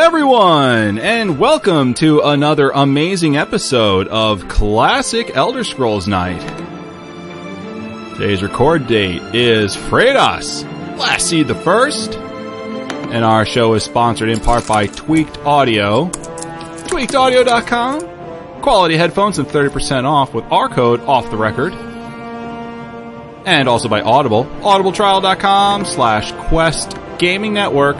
everyone, and welcome to another amazing episode of Classic Elder Scrolls Night. Today's record date is Fredas, Last Seed the First, and our show is sponsored in part by Tweaked Audio, tweakedaudio.com, quality headphones and 30% off with our code off the record, and also by Audible, audibletrial.com slash quest gaming network.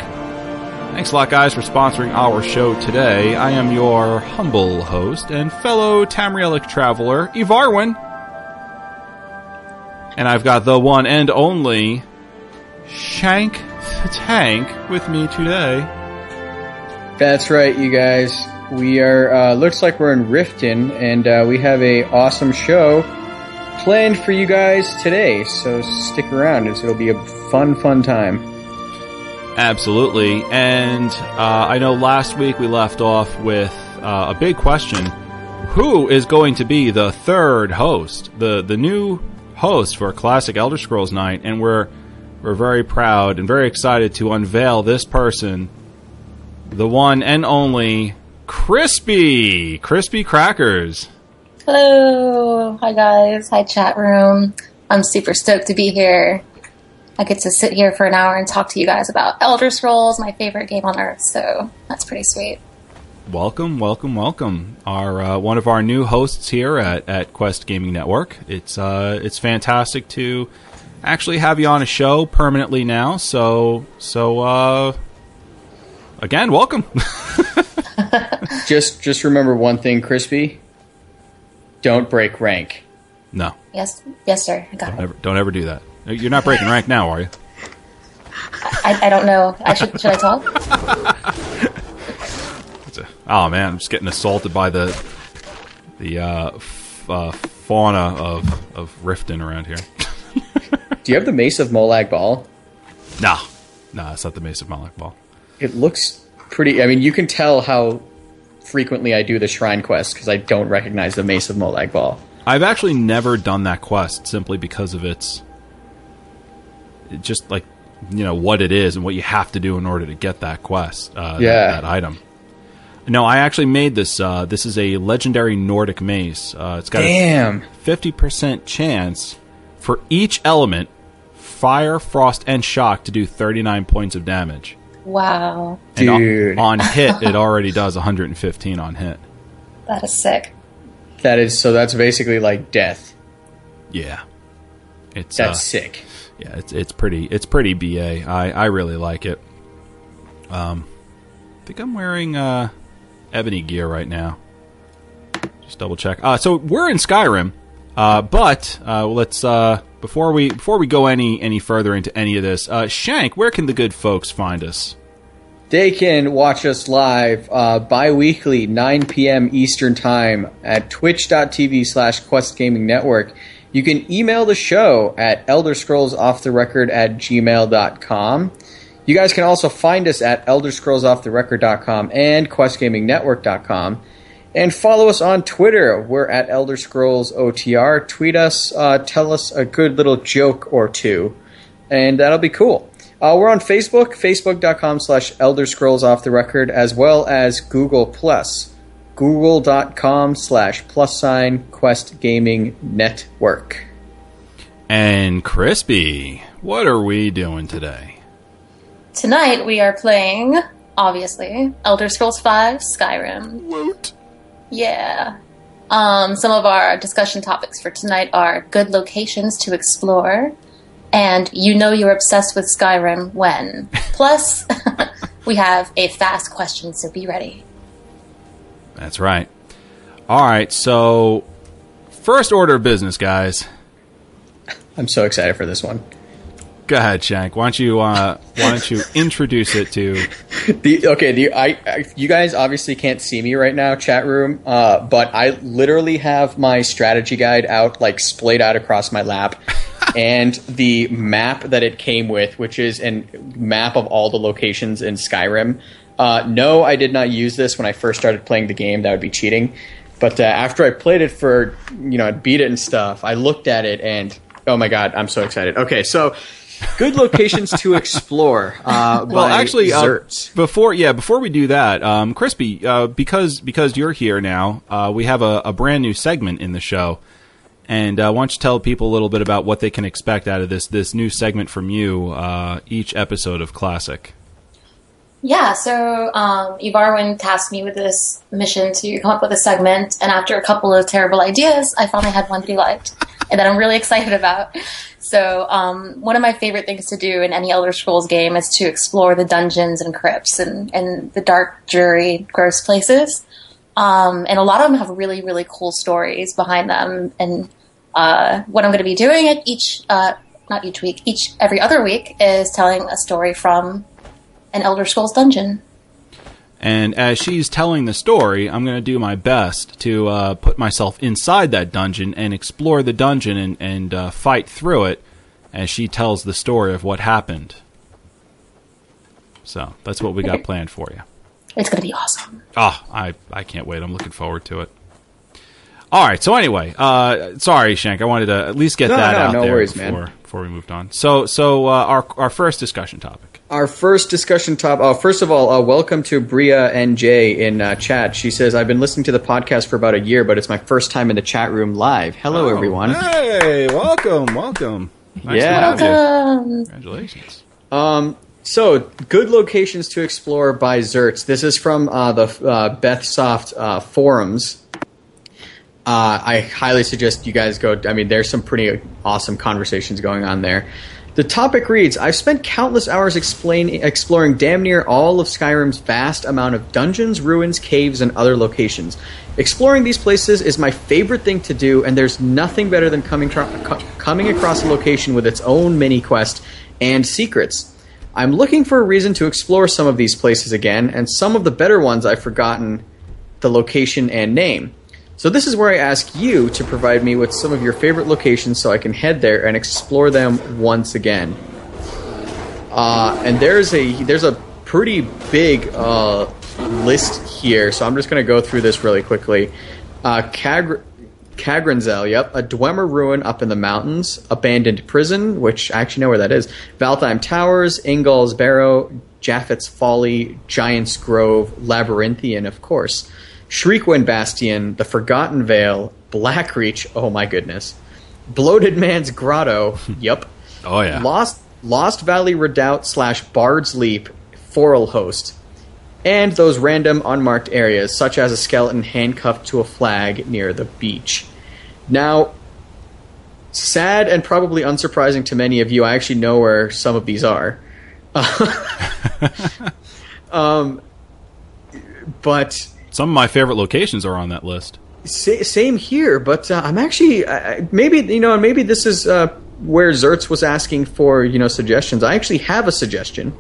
Thanks a lot, guys, for sponsoring our show today. I am your humble host and fellow Tamrielic traveler, Ivarwin. And I've got the one and only Shank the Tank with me today. That's right, you guys. We are, uh, looks like we're in Riften, and uh, we have a awesome show planned for you guys today, so stick around. It'll be a fun, fun time. Absolutely. And uh, I know last week we left off with uh, a big question. Who is going to be the third host, the the new host for Classic Elder Scrolls Night? And we're we're very proud and very excited to unveil this person, the one and only Krispy, Krispy Crackers. Hello. Hi, guys. Hi, chat room. I'm super stoked to be here. I get to sit here for an hour and talk to you guys about Elder Scrolls, my favorite game on earth, so that's pretty sweet. Welcome, welcome, welcome. Our uh, one of our new hosts here at, at Quest Gaming Network. It's uh, it's fantastic to actually have you on a show permanently now. So so uh, again, welcome. just just remember one thing, Krispy. Don't break rank. No. Yes, yes, sir. I got don't it. ever, don't ever do that. You're not breaking rank now, are you? I, I don't know. I should should I talk? Oh man, I'm just getting assaulted by the the uh, f- uh, fauna of of Riften around here. Do you have the Mace of Molag Bal? No, no, it's not the Mace of Molag Bal. It looks pretty. I mean, you can tell how frequently I do the shrine quest because I don't recognize the Mace of Molag Bal. I've actually never done that quest simply because of its it just like you know what it is and what you have to do in order to get that quest. Uh, that- Yeah. that, item. No, I actually made this. Uh, this is a legendary Nordic mace. Uh, it's got a fifty percent chance for each element, fire, frost, and shock, to do thirty nine points of damage. Wow, And on- on hit, it already does one hundred and fifteen on hit. that is sick. That is so. That's basically like death. Yeah, it's That's uh, sick. Yeah, it's it's pretty it's pretty ba. I I really like it. Um, I think I'm wearing uh ebony gear right now. Just double check. Uh, so we're in Skyrim, uh, but uh, let's uh before we before we go any any further into any of this, uh, Shank, where can the good folks find us? They can watch us live uh, bi-weekly, 9 p.m. Eastern Time at twitch.tv slash Quest Gaming Network. You can email the show at elderscrollsofftherecord at gmail.com. You guys can also find us at elderscrollsofftherecord.com and questgamingnetwork.com. And follow us on Twitter. We're at Elder Scrolls OTR. Tweet us, uh, tell us a good little joke or two, and that'll be cool. Uh, we're on Facebook, facebook.com slash Elder Scrolls Off the Record, as well as Google Plus, google.com slash plus sign Quest Gaming Network. And Krispy, what are we doing today? Tonight we are playing, obviously, Elder Scrolls V: Skyrim. Woot. Yeah. Um, some of our discussion topics for tonight are good locations to explore, and you know you're obsessed with Skyrim when. Plus, we have a fast question, so be ready. That's right. All right, so first order of business, guys. I'm so excited for this one. Go ahead, Shank. Why don't you uh, why don't you introduce it to? The okay, the I, I you guys obviously can't see me right now, chat room. Uh, but I literally have my strategy guide out, like splayed out across my lap, and the map that it came with, which is a map of all the locations in Skyrim. Uh, no, I did not use this when I first started playing the game. That would be cheating. But uh, after I played it for, you know, I beat it and stuff, I looked at it and oh my god, I'm so excited. Okay, so Good locations to explore. Uh, Well, actually, uh, before yeah, before we do that, um, Krispy, uh, because because you're here now, uh, we have a, a brand new segment in the show, and uh, why don't you tell people a little bit about what they can expect out of this this new segment from you uh, each episode of Classic. Yeah, so um, Ivarwin tasked me with this mission to come up with a segment, and after a couple of terrible ideas, I finally had one that he liked, and that I'm really excited about. So, um, one of my favorite things to do in any Elder Scrolls game is to explore the dungeons and crypts and, and the dark, dreary, gross places. Um, and a lot of them have really, really cool stories behind them. And uh, what I'm going to be doing at each, uh, not each week, each every other week is telling a story from an Elder Scrolls dungeon. And as she's telling the story, I'm going to do my best to uh, put myself inside that dungeon and explore the dungeon and, and uh, fight through it as she tells the story of what happened. So that's what we got planned for you. It's going to be awesome. Oh, I, I can't wait. I'm looking forward to it. All right. So anyway, uh, sorry, Shank. I wanted to at least get No, that no, out no there worries, before man. before we moved on. So so uh, our our first discussion topic. Our first discussion top. Oh, first of all, uh, welcome to Bria NJ in uh, chat. She says, "I've been listening to the podcast for about a year, but it's my first time in the chat room live. Hello, Oh, everyone. Hey, welcome, welcome. Nice Yeah. to have you. Welcome. Congratulations. Um, so good locations to explore by Zerts. This is from uh, the uh, Bethsoft uh, forums. Uh, I highly suggest you guys go. I mean, there's some pretty awesome conversations going on there. The topic reads: I've spent countless hours explain, exploring damn near all of Skyrim's vast amount of dungeons, ruins, caves, and other locations. Exploring these places is my favorite thing to do, and there's nothing better than coming co- coming across a location with its own mini quest and secrets. I'm looking for a reason to explore some of these places again, and some of the better ones I've forgotten the location and name. So this is where I ask you to provide me with some of your favorite locations so I can head there and explore them once again. Uh, and there's a there's a pretty big uh, list here, so I'm just going to go through this really quickly. Uh, Cag- Kagrenzel, yep, a Dwemer ruin up in the mountains, abandoned prison, which I actually know where that is. Valtheim Towers, Ingol's Barrow, Japheth's Folly, Giant's Grove, Labyrinthian, of course. Shriekwind Bastion, The Forgotten Vale, Blackreach, oh my goodness. Bloated Man's Grotto, yep. Oh yeah. Lost Lost Valley Redoubt slash Bard's Leap, Forelhost, and those random unmarked areas, such as a skeleton handcuffed to a flag near the beach. Now, sad and probably unsurprising to many of you, I actually know where some of these are. um, but Some of my favorite locations are on that list. Sa- same here, but uh, I'm actually I I- maybe you know maybe this is uh, where Zertz was asking for you know suggestions. I actually have a suggestion.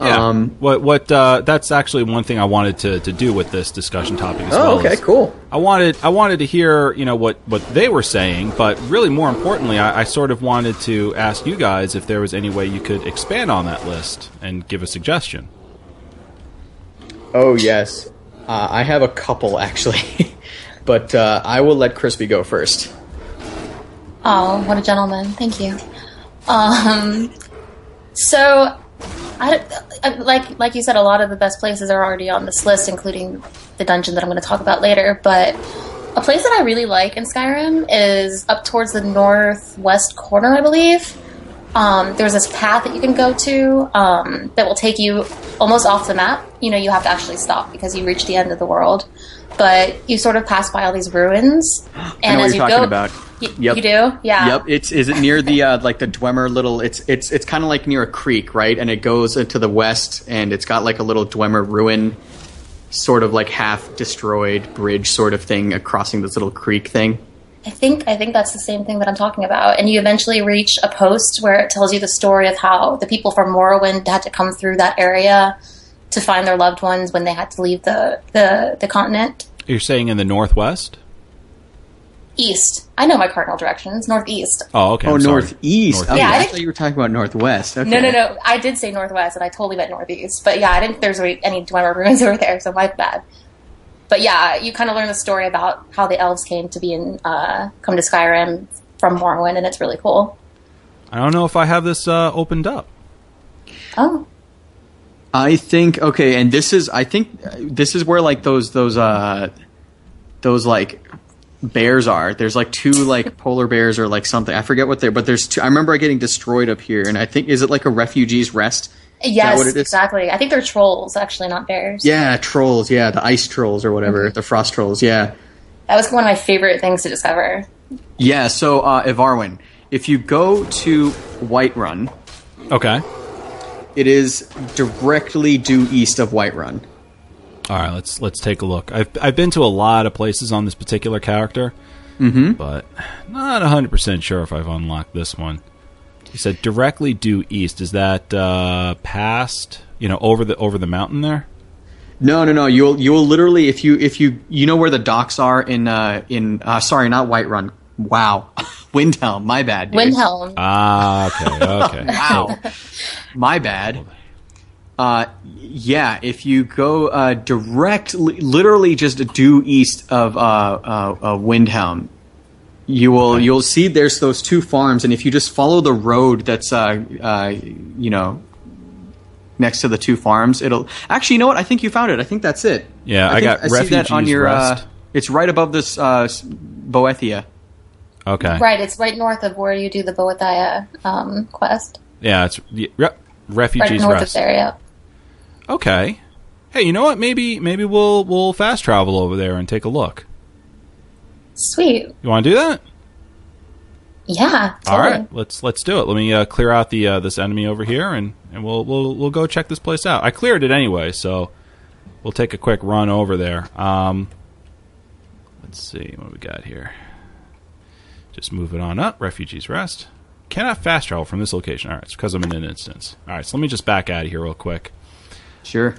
Yeah. Um, what what uh, that's actually one thing I wanted to, to do with this discussion topic as oh, well. okay, is cool. I wanted I wanted to hear you know what, what they were saying, but really more importantly, I, I sort of wanted to ask you guys if there was any way you could expand on that list and give a suggestion. Oh yes, uh, I have a couple actually, but uh, I will let Krispy go first. Oh, what a gentleman! Thank you. Um, so, I, I- like like you said, a lot of the best places are already on this list, including the dungeon that I'm going to talk about later. But a place that I really like in Skyrim is up towards the northwest corner, I believe. Um, there's this path that you can go to um, that will take you almost off the map. You know, you have to actually stop because you reach the end of the world. But you sort of pass by all these ruins, and know what as you're you talking go, about. Y- Yep. you do, yeah. Yep, it's is it near the uh, like the Dwemer little? It's it's it's kind of like near a creek, right? And it goes into the west, and it's got like a little Dwemer ruin, sort of like half destroyed bridge sort of thing, crossing this little creek thing. I think I think that's the same thing that I'm talking about. And you eventually reach a post where it tells you the story of how the people from Morrowind had to come through that area to find their loved ones when they had to leave the the, the continent You're saying in the northwest? east. I know my cardinal directions, northeast. Oh, okay. Oh, I'm sorry. northeast. Northeast. Oh, Yeah, I I thought you were talking about northwest. Okay. No, no, no. I did say northwest, and I totally meant northeast. But yeah, I didn't. There's any Dwemer ruins over there, so my bad. But yeah, you kind of learn the story about how the elves came to be in uh, come to Skyrim from Morrowind, and it's really cool. I don't know if I have this uh, opened up. Oh, I think okay, and this is I think uh, this is where like those those uh those like bears are. There's like two like polar bears or like something. I forget what they're, but there's two. I remember getting destroyed up here, and I think is it like a refugees rest? Yes, what it is? exactly. I think they're trolls, actually, not bears. Yeah, trolls. Yeah, the ice trolls or whatever, Mm-hmm. the frost trolls. Yeah, That was one of my favorite things to discover. yeah. So uh, Ivarwin, if you go to Whiterun, Okay. it is directly due east of Whiterun. All right, let's let's take a look. I've I've been to a lot of places on this particular character, mm-hmm. but not hundred percent sure if I've unlocked this one. You said directly due east. Is that uh, past? You know, over the over the mountain there? No, no, no. You'll you'll literally if you if you you know where the docks are in uh in uh sorry not Whiterun. Wow, Windhelm. My bad. Dude. Windhelm. Ah, okay, okay. Wow, my bad. Uh, yeah. If you go uh directly, literally just due east of uh uh, uh Windhelm, you will you'll see there's those two farms, and if you just follow the road that's uh uh you know next to the two farms, it'll actually you know what I think you found it. I think that's it. Yeah, I think got I see that on Refugees your. Uh, it's right above this uh, Boethiah. Okay. Right, it's right north of where you do the Boethiah um, quest. Yeah, it's y- re- Right north rest. of there, yeah. Okay. Hey, you know what? Maybe maybe we'll we'll fast travel over there and take a look. Sweet. You want to do that? Yeah. All totally. right, let's let's do it. Let me uh, clear out the uh, this enemy over here, and, and we'll we'll we'll go check this place out. I cleared it anyway, so we'll take a quick run over there. Um, let's see what we got here. Just move it on up. Refugees rest. Cannot fast travel from this location. All right, it's because I'm in an instance. All right, so let me just back out of here real quick. Sure.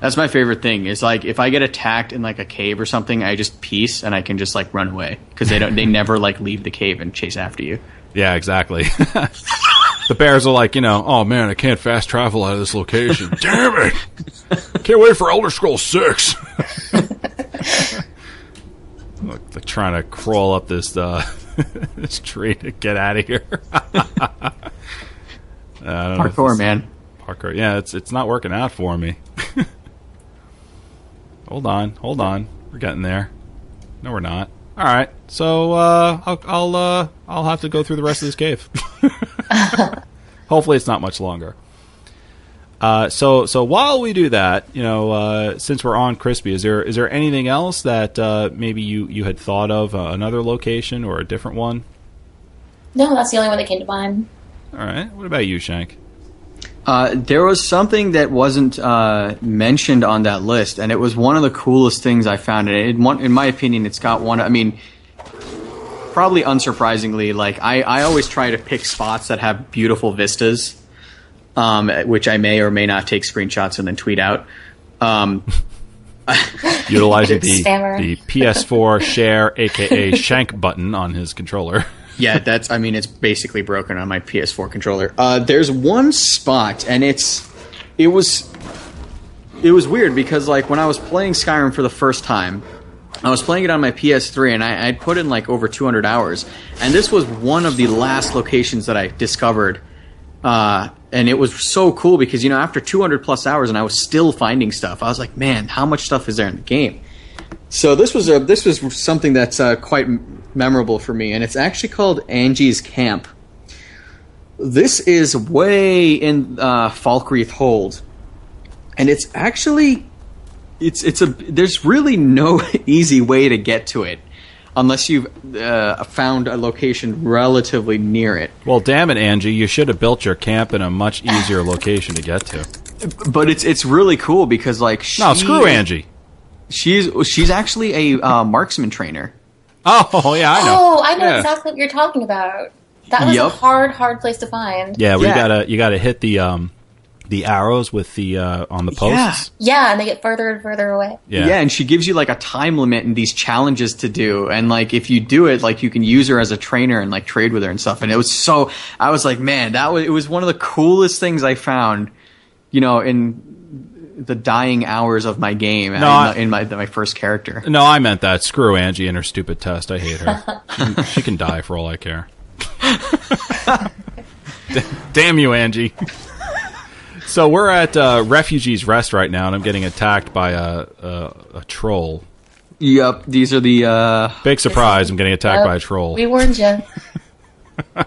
That's my favorite thing. Is like if I get attacked in like a cave or something, I just peace and I can just like run away because they don't. They never like leave the cave and chase after you. Yeah, exactly. the bears are like, you know, oh man, I can't fast travel out of this location. Damn it! Can't wait for Elder Scrolls Six. Look, they're trying to crawl up this uh, this tree to get out of here. I don't know if Parkour, man. Parkour. Yeah, it's it's not working out for me. Hold on, hold on. We're getting there. No, we're not. All right. So uh, I'll I'll uh, I'll have to go through the rest of this cave. Hopefully, it's not much longer. Uh, so so while we do that, you know, uh, since we're on Krispy, is there is there anything else that uh, maybe you you had thought of uh, another location or a different one? No, that's the only one that came to mind. All right. What about you, Shank? Uh, there was something that wasn't uh, mentioned on that list, and it was one of the coolest things I found. And it, one, in my opinion, it's got one. I mean, probably unsurprisingly, like I, I always try to pick spots that have beautiful vistas, um, which I may or may not take screenshots and then tweet out. Um, Utilizing the the PS4 share, aka Shank button on his controller. Yeah, that's. I mean, it's basically broken on my PS4 controller. Uh, there's one spot, and it's. It was. It was weird because like when I was playing Skyrim for the first time, I was playing it on my PS3, and I, I'd put in like over 200 hours, and this was one of the last locations that I discovered. Uh, and it was so cool because you know after 200 plus hours, and I was still finding stuff. I was like, man, how much stuff is there in the game? So this was a this was something that's uh, quite memorable for me, and it's actually called Angie's Camp. This is way in uh, Falkreath Hold, and it's actually it's it's a there's really no easy way to get to it unless you've uh, found a location relatively near it. Well, damn it, Angie! You should have built your camp in a much easier location to get to. But it's it's really cool because like she, No, screw Angie. She's she's actually a uh, marksman trainer. Oh yeah, I know. Oh, I know Yeah. exactly what you're talking about. That was a hard, hard place to find. Yeah, we Yeah. gotta you gotta hit the um the arrows with the uh on the posts. Yeah, and they get further and further away. Yeah. Yeah. and she gives you like a time limit and these challenges to do. And like if you do it, like you can use her as a trainer and like trade with her and stuff. And it was so I was like, man, that was it was one of the coolest things I found, you know, in the dying hours of my game in, I- in my my first character. No, I meant that. Screw Angie and her stupid test. I hate her. she, can, she can die for all I care. Damn you, Angie. so we're at uh, Refugees Rest right now, and I'm getting attacked by a, a, a troll. Yep, these are the. Uh, Big surprise! I'm getting attacked Yep. by a troll. We warned you. All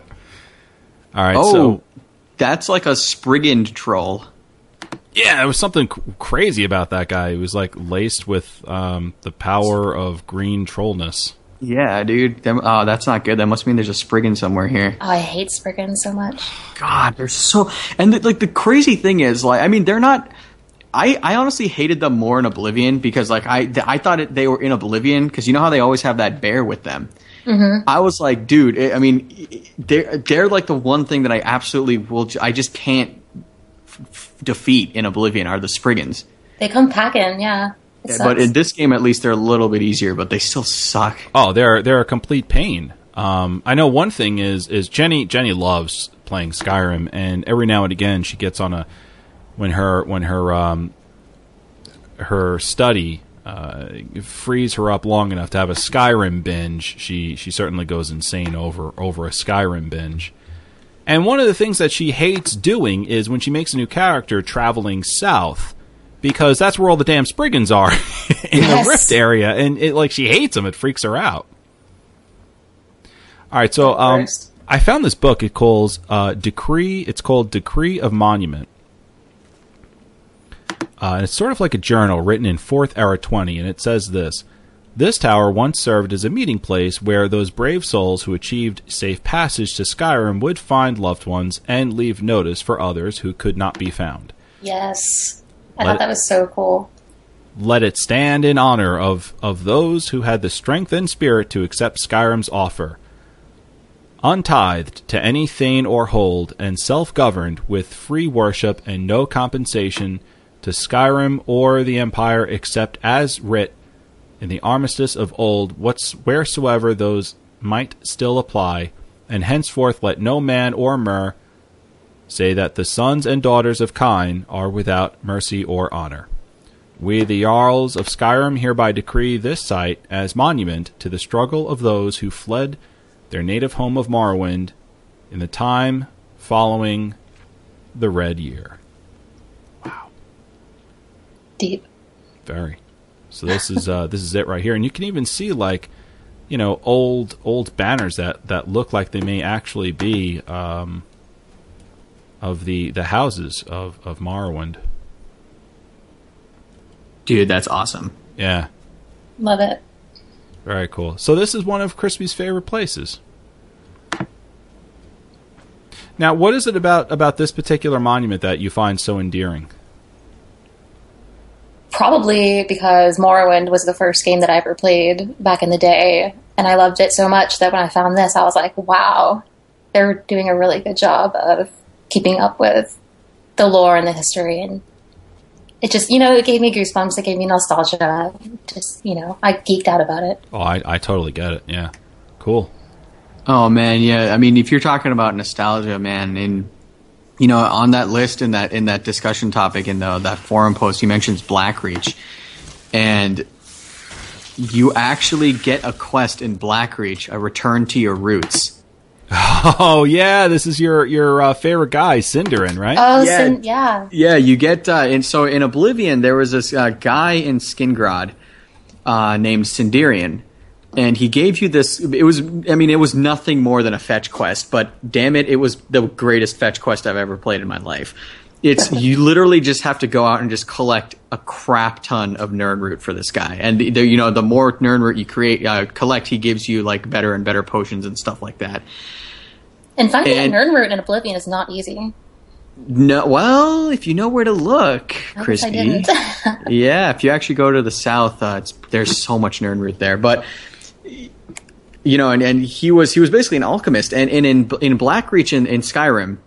right, oh, so that's like a Spriggan troll. Yeah, there was something crazy about that guy. He was like laced with um, the power of green trollness. Yeah, dude. Them, oh, that's not good. That must mean there's a Spriggan somewhere here. Oh, I hate Spriggan so much. God, they're so. And the, like the crazy thing is, like, I mean, they're not. I, I honestly hated them more in Oblivion because like I th- I thought it, they were in Oblivion because you know how they always have that bear with them. I was like, dude. I I mean, they're they're like the one thing that I absolutely will. j- I just can't f- f- defeat in Oblivion are the Spriggans. They come packing, yeah. It But in this game, at least they're a little bit easier, but they still suck. Oh, they're they're a complete pain. Um, I know one thing is is Jenny Jenny loves playing Skyrim, and every now and again she gets on a when her when her um, her study uh, frees her up long enough to have a Skyrim binge. She she certainly goes insane over over a Skyrim binge. And one of the things that she hates doing is when she makes a new character traveling south, because that's where all the damn Spriggans are in Yes. the Rift area, and it like she hates them. It freaks her out. All right, so um, I found this book. It calls uh, Decree. It's called Decree of Monument. Uh, and it's sort of like a journal written in Fourth Era 20, and it says this This tower once served as a meeting place where those brave souls who achieved safe passage to Skyrim would find loved ones and leave notice for others who could not be found. yes. I Let thought that was so cool. Let it stand in honor of, of those who had the strength and spirit to accept Skyrim's offer. Untithed to any thane or hold, and self governed with free worship and no compensation to Skyrim or the Empire except as writ in the armistice of old, what's wheresoever those might still apply, and henceforth let no man or mer say that the sons and daughters of Kyne are without mercy or honor. We, the Jarls of Skyrim, hereby decree this site as monument to the struggle of those who fled their native home of Morrowind in the time following the Red Year. Wow. Deep. Very. So this is uh, this is it right here, and you can even see like, you know, old old banners that that look like they may actually be um, of the the houses of of Morrowind. Dude, that's awesome. Yeah. Love it. Very cool. So this is one of Krispy's favorite places. Now, what is it about about this particular monument that you find so endearing? Probably because Morrowind was the first game that I ever played back in the day, and I loved it so much that when I found this, I was like, wow, they're doing a really good job of keeping up with the lore and the history. And it just, you know, it gave me goosebumps, it gave me nostalgia. Just, you know, I geeked out about it. Oh, I, I totally get it. Yeah, cool. Oh man, yeah. I mean, if you're talking about nostalgia, man, and you know, on that list in that in that discussion topic in the that forum post, you mentions Blackreach, and you actually get a quest in Blackreach, a return to your roots. Oh yeah, this is your your uh, favorite guy, Sinderion, right? Oh, Yeah. Sin- yeah. Yeah, you get uh, and so in Oblivion there was this uh, guy in Skingrad uh, named Sinderion, and he gave you this. It was, I mean, it was nothing more than a fetch quest, but damn it, it was the greatest fetch quest I've ever played in my life. It's you literally just have to go out and just collect a crap ton of nirnroot for this guy, and the, the, you know the more nirnroot you create uh, collect, he gives you like better and better potions and stuff like that. And finding And- a nirnroot in Oblivion is not easy. No, well, if you know where to look, I Krispy. Yeah, if you actually go to the south, uh, it's, there's so much nirnroot there. But you know, and, and he was he was basically an alchemist, and, and in in Blackreach in, in Skyrim,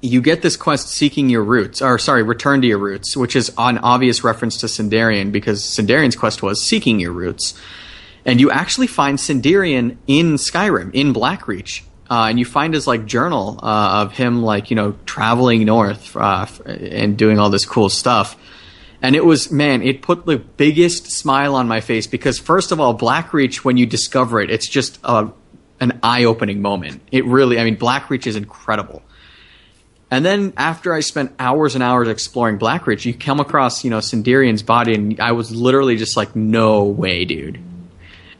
you get this quest seeking your roots, or sorry, return to your roots, which is an obvious reference to Sinderion because Sinderion's quest was seeking your roots, and you actually find Sinderion in Skyrim in Blackreach. Uh, and you find his like journal uh, of him like you know traveling north uh, and doing all this cool stuff and it was man it put the biggest smile on my face because first of all blackreach when you discover it it's just a, an eye-opening moment it really i mean blackreach is incredible And then after I spent hours and hours exploring Blackreach, you come across, you know, Sinderion's body, and I was literally just like, no way, dude.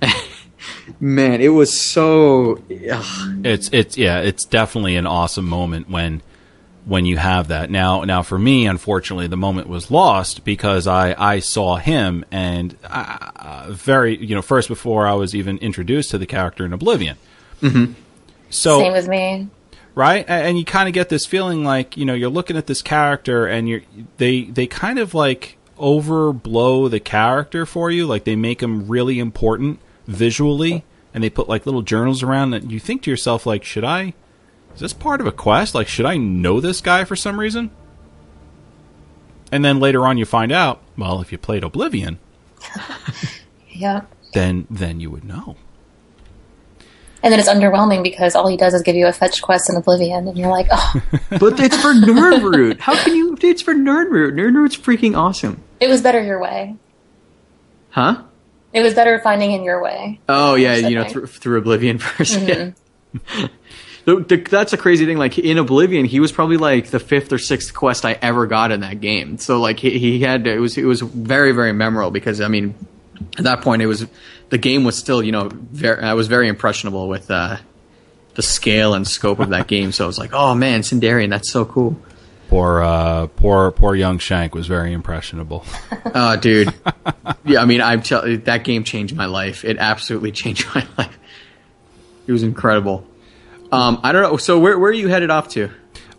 Man, it was so. ugh. It's it's yeah, it's definitely an awesome moment when when you have that. Now now for me, unfortunately, the moment was lost because I I saw him and uh, very you know first before I was even introduced to the character in Oblivion. Mm-hmm. So Same with me. right A- and you kind of get this feeling like you know you're looking at this character and you're they they kind of like overblow the character for you like they make him really important visually and they put like little journals around that you think to yourself like should i is this part of a quest like should i know this guy for some reason and then later on you find out well if you played oblivion Yeah. then then you would know And then it's underwhelming because all he does is give you a fetch quest in Oblivion, and you're like, oh, But it's for Nirnroot. How can you? It's for Nirnroot. Nirnroot's freaking awesome. it was better your way. Huh? It was better finding in your way. Oh yeah, you know through, through Oblivion 1st The- the- that's a crazy thing. Like in Oblivion, he was probably like the fifth or sixth quest I ever got in that game. So like he, he had it was it was very very memorable because I mean at that point it was the game was still you know very, I was very impressionable with uh, the scale and scope of that game. So I was like, oh man, Sinderion, that's so cool. poor uh poor poor young shank was very impressionable Oh, dude. yeah, I mean, I'm tell that game changed my life. It absolutely changed my life. It was incredible. Um, I don't know. So where where are you headed off to?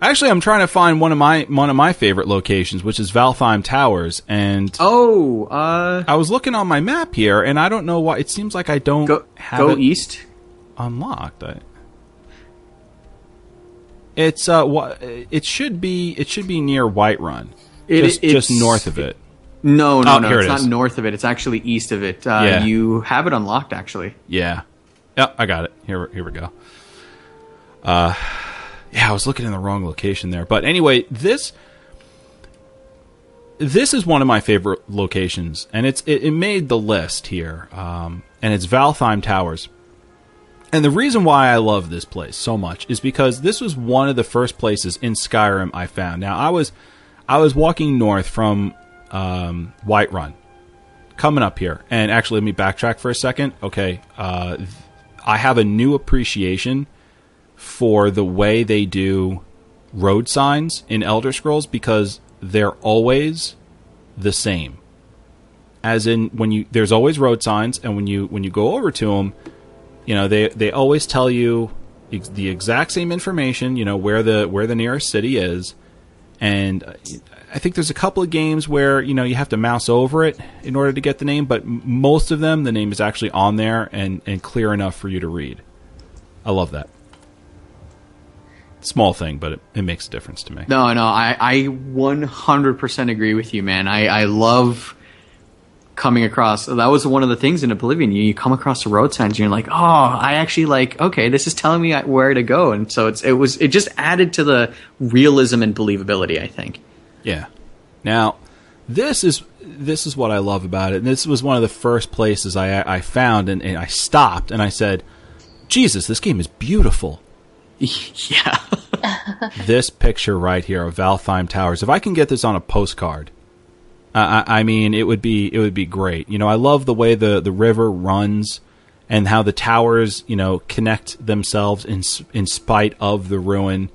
Actually, I'm trying to find one of my one of my favorite locations, which is Valtheim Towers, and Oh, uh, I was looking on my map here, and I don't know why. It seems like I don't go have go it east. unlocked. I, it's uh, wha- it should be it should be near Whiterun, It- just it's- just north of it. No, no, Oh, no. It's it not north of it. It's actually east of it. Uh, Yeah. You have it unlocked, actually. Yeah, yeah, I got it. Here, here we go. Uh, yeah, I was looking in the wrong location there, but anyway, this this is one of my favorite locations, and it's it, it made the list here. Um, and it's Valtheim Towers. And the reason why I love this place so much is because this was one of the first places in Skyrim I found. Now I was I was walking north from um, Whiterun, coming up here, and actually let me backtrack for a second. Okay, uh, I have a new appreciation for the way they do road signs in Elder Scrolls because they're always the same. As in, when you there's always road signs, and when you when you go over to them, you know they they always tell you ex- the exact same information. You know where the where the nearest city is, and I think there's a couple of games where you know you have to mouse over it in order to get the name, but most of them the name is actually on there and and clear enough for you to read. I love that. Small thing, but it, it makes a difference to me. No, no. I I 100% agree with you, man. I I love coming across. That was one of the things in Oblivion. You, you come across the road signs, and you're like, oh, I actually like. Okay, this is telling me where to go, and so it's it was it just added to the realism and believability. I think. Yeah. Now, this is this is what I love about it. And this was one of the first places I I found, and, and I stopped and I said, "Jesus, this game is beautiful." yeah. this picture right here of Valtheim Towers. If I can get this on a postcard, I, I mean, it would be it would be great. You know, I love the way the the river runs and how the towers, you know, connect themselves in in spite of the ruin,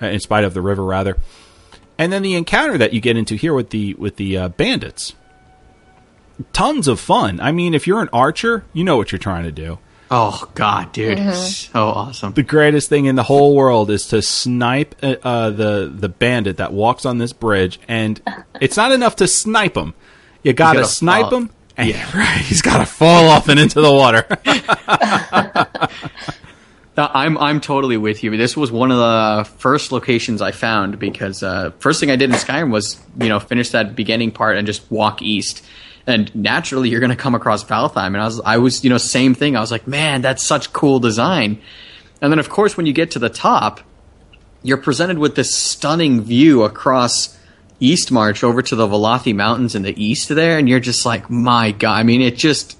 uh, in spite of the river rather. And then the encounter that you get into here with the with the uh, bandits. Tons of fun. I mean, if you're an archer, you know what you're trying to do. Oh God, dude, so awesome. the greatest thing in the whole world is to snipe uh, uh, the the bandit that walks on this bridge, and it's not enough to snipe him. You gotta, gotta snipe fall. him. And, yeah, right. He's gotta fall off and into the water. I'm I'm totally with you. This was one of the first locations I found because uh, first thing I did in Skyrim was you know finish that beginning part and just walk east. And naturally, you're going to come across Valtheim, and I was I was you know same thing. I was like, man, that's such cool design. And then of course, when you get to the top, you're presented with this stunning view across East March over to the Velothi Mountains in the east there, and you're just like, my God! I mean, it just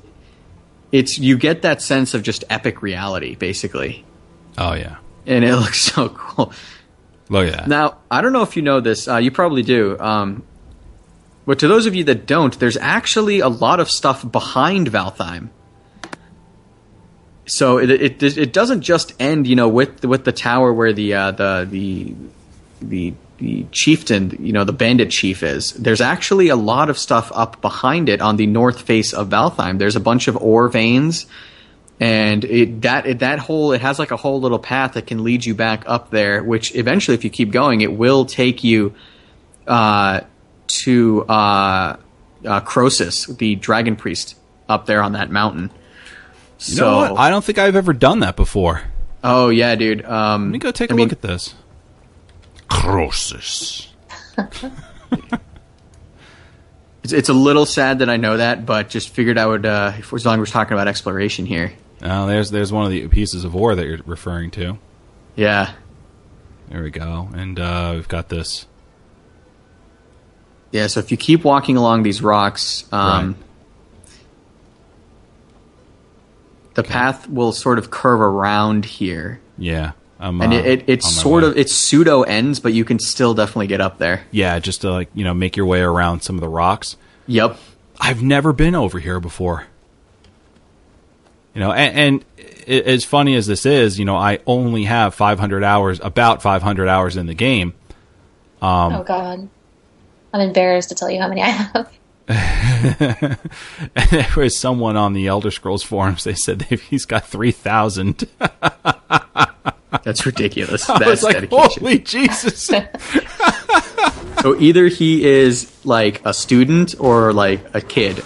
it's you get that sense of just epic reality, basically oh yeah, and it looks so cool. Look at that. Now, I don't know if you know this. Uh, you probably do. Um, but to those of you that don't, there's actually a lot of stuff behind Valtheim. So it, it it doesn't just end, you know, with with the tower where the uh, the the the the chieftain, you know, the bandit chief is. There's actually a lot of stuff up behind it on the north face of Valtheim. There's a bunch of ore veins, and it that it, that whole it has like a whole little path that can lead you back up there. Which eventually, if you keep going, it will take you uh, to uh, uh, Krosis, the dragon priest, up there on that mountain. You know what? I don't think I've ever done that before. Oh yeah, dude. Um, Let me go take a I mean, look at this. Krosis. It's, it's a little sad that I know that, but just figured I would, uh, if, as long as we're talking about exploration here. Oh, there's there's one of the pieces of ore that you're referring to. Yeah. There we go. And uh, we've got this. Yeah, so if you keep walking along these rocks, um, the path will sort of curve around here. Yeah. I'm, And uh, it, it, it's sort way. of, it's pseudo ends, but you can still definitely get up there. Yeah, just to like, you know, make your way around some of the rocks. Yep. I've never been over here before. You know, and, and i- as funny as this is, you know, I only have 500 hours, about 500 hours in the game. Um, oh God, I'm embarrassed to tell you how many I have. And there was someone on the Elder Scrolls forums. They said they've, he's got 3,000. That's ridiculous. I That's like, dedication. holy Jesus. So either he is like a student or like a kid,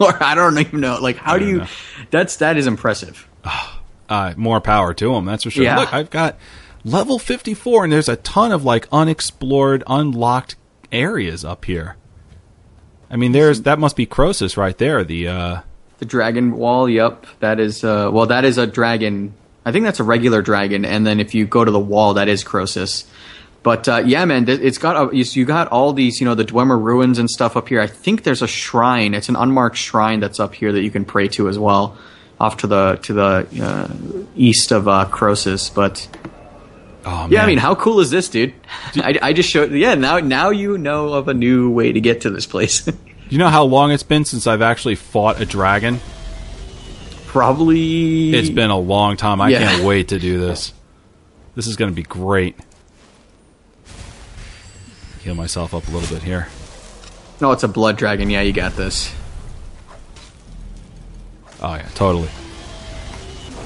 or I don't even know. Like, how do you? know. That's that is impressive. uh, more power to him. That's for sure. Yeah. Look, I've got level 54, and there's a ton of like unexplored, unlocked areas up here. I mean, there's that must be Krosis right there. The uh, The dragon wall. Yep, that is. Uh, well, that is a dragon. I think that's a regular dragon, and then if you go to the wall, that is Krosis. But uh, yeah, man, it's got a, you, got all these, you know, the Dwemer ruins and stuff up here. I think there's a shrine. It's an unmarked shrine that's up here that you can pray to as well, off to the to the uh, east of uh, Krosis. But oh Yeah, I mean, how cool is this, dude? I, I just showed. Yeah, now now you know of a new way to get to this place. you know how long it's been since I've actually fought a dragon? Probably. It's been a long time. I Yeah. can't wait to do this. This is going to be great. Heal myself up a little bit here. No, it's a blood dragon. Yeah, you got this. Oh yeah, totally.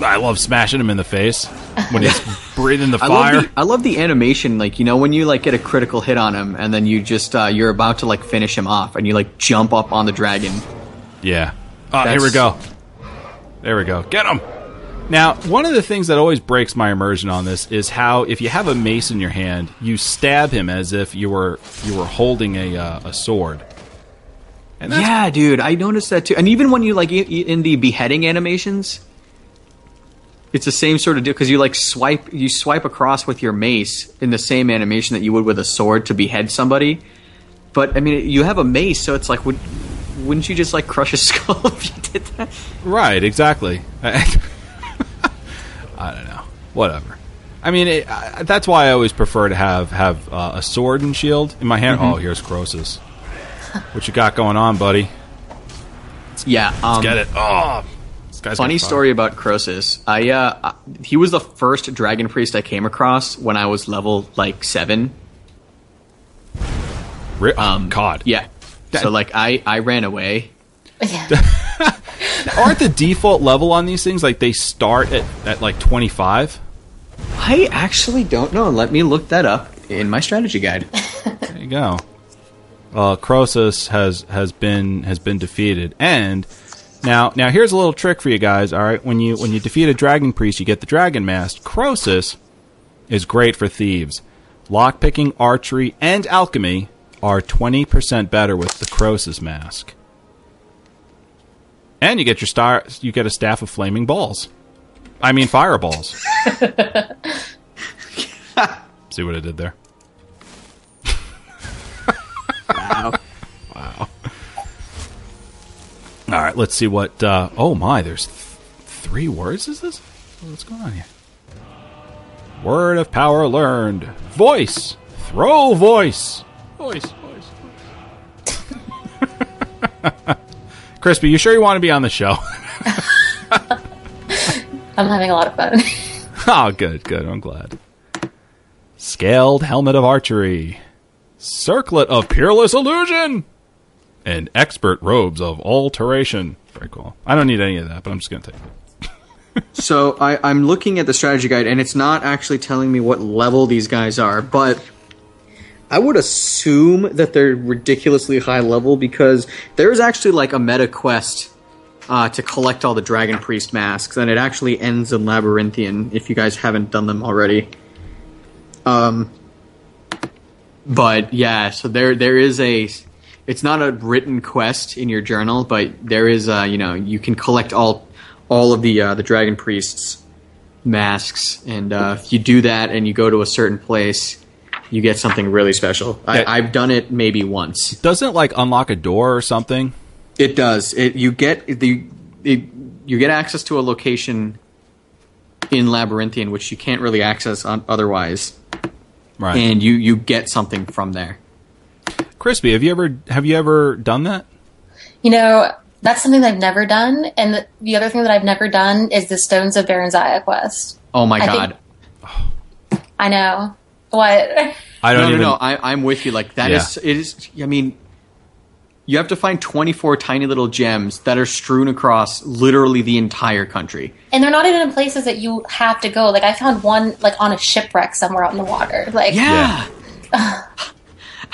I love smashing him in the face when he's breathing the I fire. love the I love the animation. Like you know when you like get a critical hit on him, and then you just uh, you're about to like finish him off, and you like jump up on the dragon. Yeah. Oh, here we go. There we go. Get him. Now, one of the things that always breaks my immersion on this is how if you have a mace in your hand, you stab him as if you were you were holding a uh, a sword. And Yeah, dude, I noticed that too. And even when you like i- i- in the beheading animations, it's the same sort of deal because you like swipe you swipe across with your mace in the same animation that you would with a sword to behead somebody. But I mean, you have a mace, so it's like would wouldn't you just like crush a skull if you did that? right, exactly. I don't know. Whatever. I mean, it, I, that's why I always prefer to have have uh, a sword and shield in my hand. Mm-hmm. Oh, here's Krosis. What you got going on, buddy? Yeah, um, Get it? Oh, guy's Funny story about Krosis. I uh, he was the first dragon priest I came across when I was level like seven. Ri- God. Um, Yeah. So like I I ran away. Yeah. Aren't the default level on these things like they start at, at like 25? I actually don't know. Let me look that up in my strategy guide. There you go. Uh, Krosis has has been has been defeated, and now now here's a little trick for you guys. All right, when you when you defeat a dragon priest, you get the dragon mask. Krosis is great for thieves. Lockpicking, archery, and alchemy are 20% better with the Krosis mask. And you get your star you get a staff of flaming balls. I mean fireballs. See what I did there? Wow! Wow. All right, let's see what. Uh, oh my, there's th- three words. Is this? What's going on here? Word of power learned. Voice. Throw voice. Voice, voice, voice. Krispy, you sure you want to be on the show? I'm having a lot of fun. oh, good, good. I'm glad. Scaled helmet of archery. Circlet of peerless illusion. And expert robes of alteration. Very cool. I don't need any of that, but I'm just going to take it. so I, I'm looking at the strategy guide, and it's not actually telling me what level these guys are, but I would assume that they're ridiculously high level because there's actually like a meta quest uh, to collect all the Dragon Priest masks, and it actually ends in Labyrinthian if you guys haven't done them already. Um, but yeah, so there there is a. It's not a written quest in your journal, but there is a you know you can collect all all of the uh, the Dragon Priests masks, and uh, if you do that and you go to a certain place, you get something really special. I, I've done it maybe once. Doesn't it like unlock a door or something? It does. It you get the it, you get access to a location in Labyrinthian which you can't really access on, otherwise, Right. and you you get something from there. Krispy, have you ever have you ever done that? you know, that's something that I've never done. And the, the other thing that I've never done is the Stones of Barenziah quest. Oh my I god! think- I know. What? I don't no, even. no, no. I, I'm with you. Like that Yeah. is it is. I mean, you have to find 24 tiny little gems that are strewn across literally the entire country. And they're not even in places that you have to go. Like I found one like on a shipwreck somewhere out in the water. Like Yeah.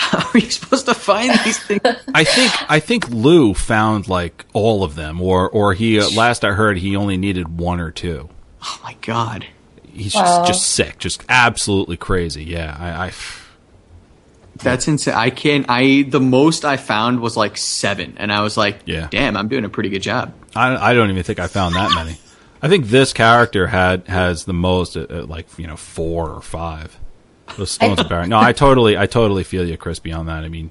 How are you supposed to find these things? I think I think Lou found like all of them, or or he uh, last I heard he only needed one or two. oh my god! He's Wow. just just sick, just absolutely crazy. Yeah, I, I That's insane. I can't. I the most I found was like seven, and I was like, Yeah. damn, I'm doing a pretty good job." I, I don't even think I found that many. I think this character had has the most, at, at like you know four or five. Those stones Baron. No, I totally I totally feel you, Krispy, on that. I mean,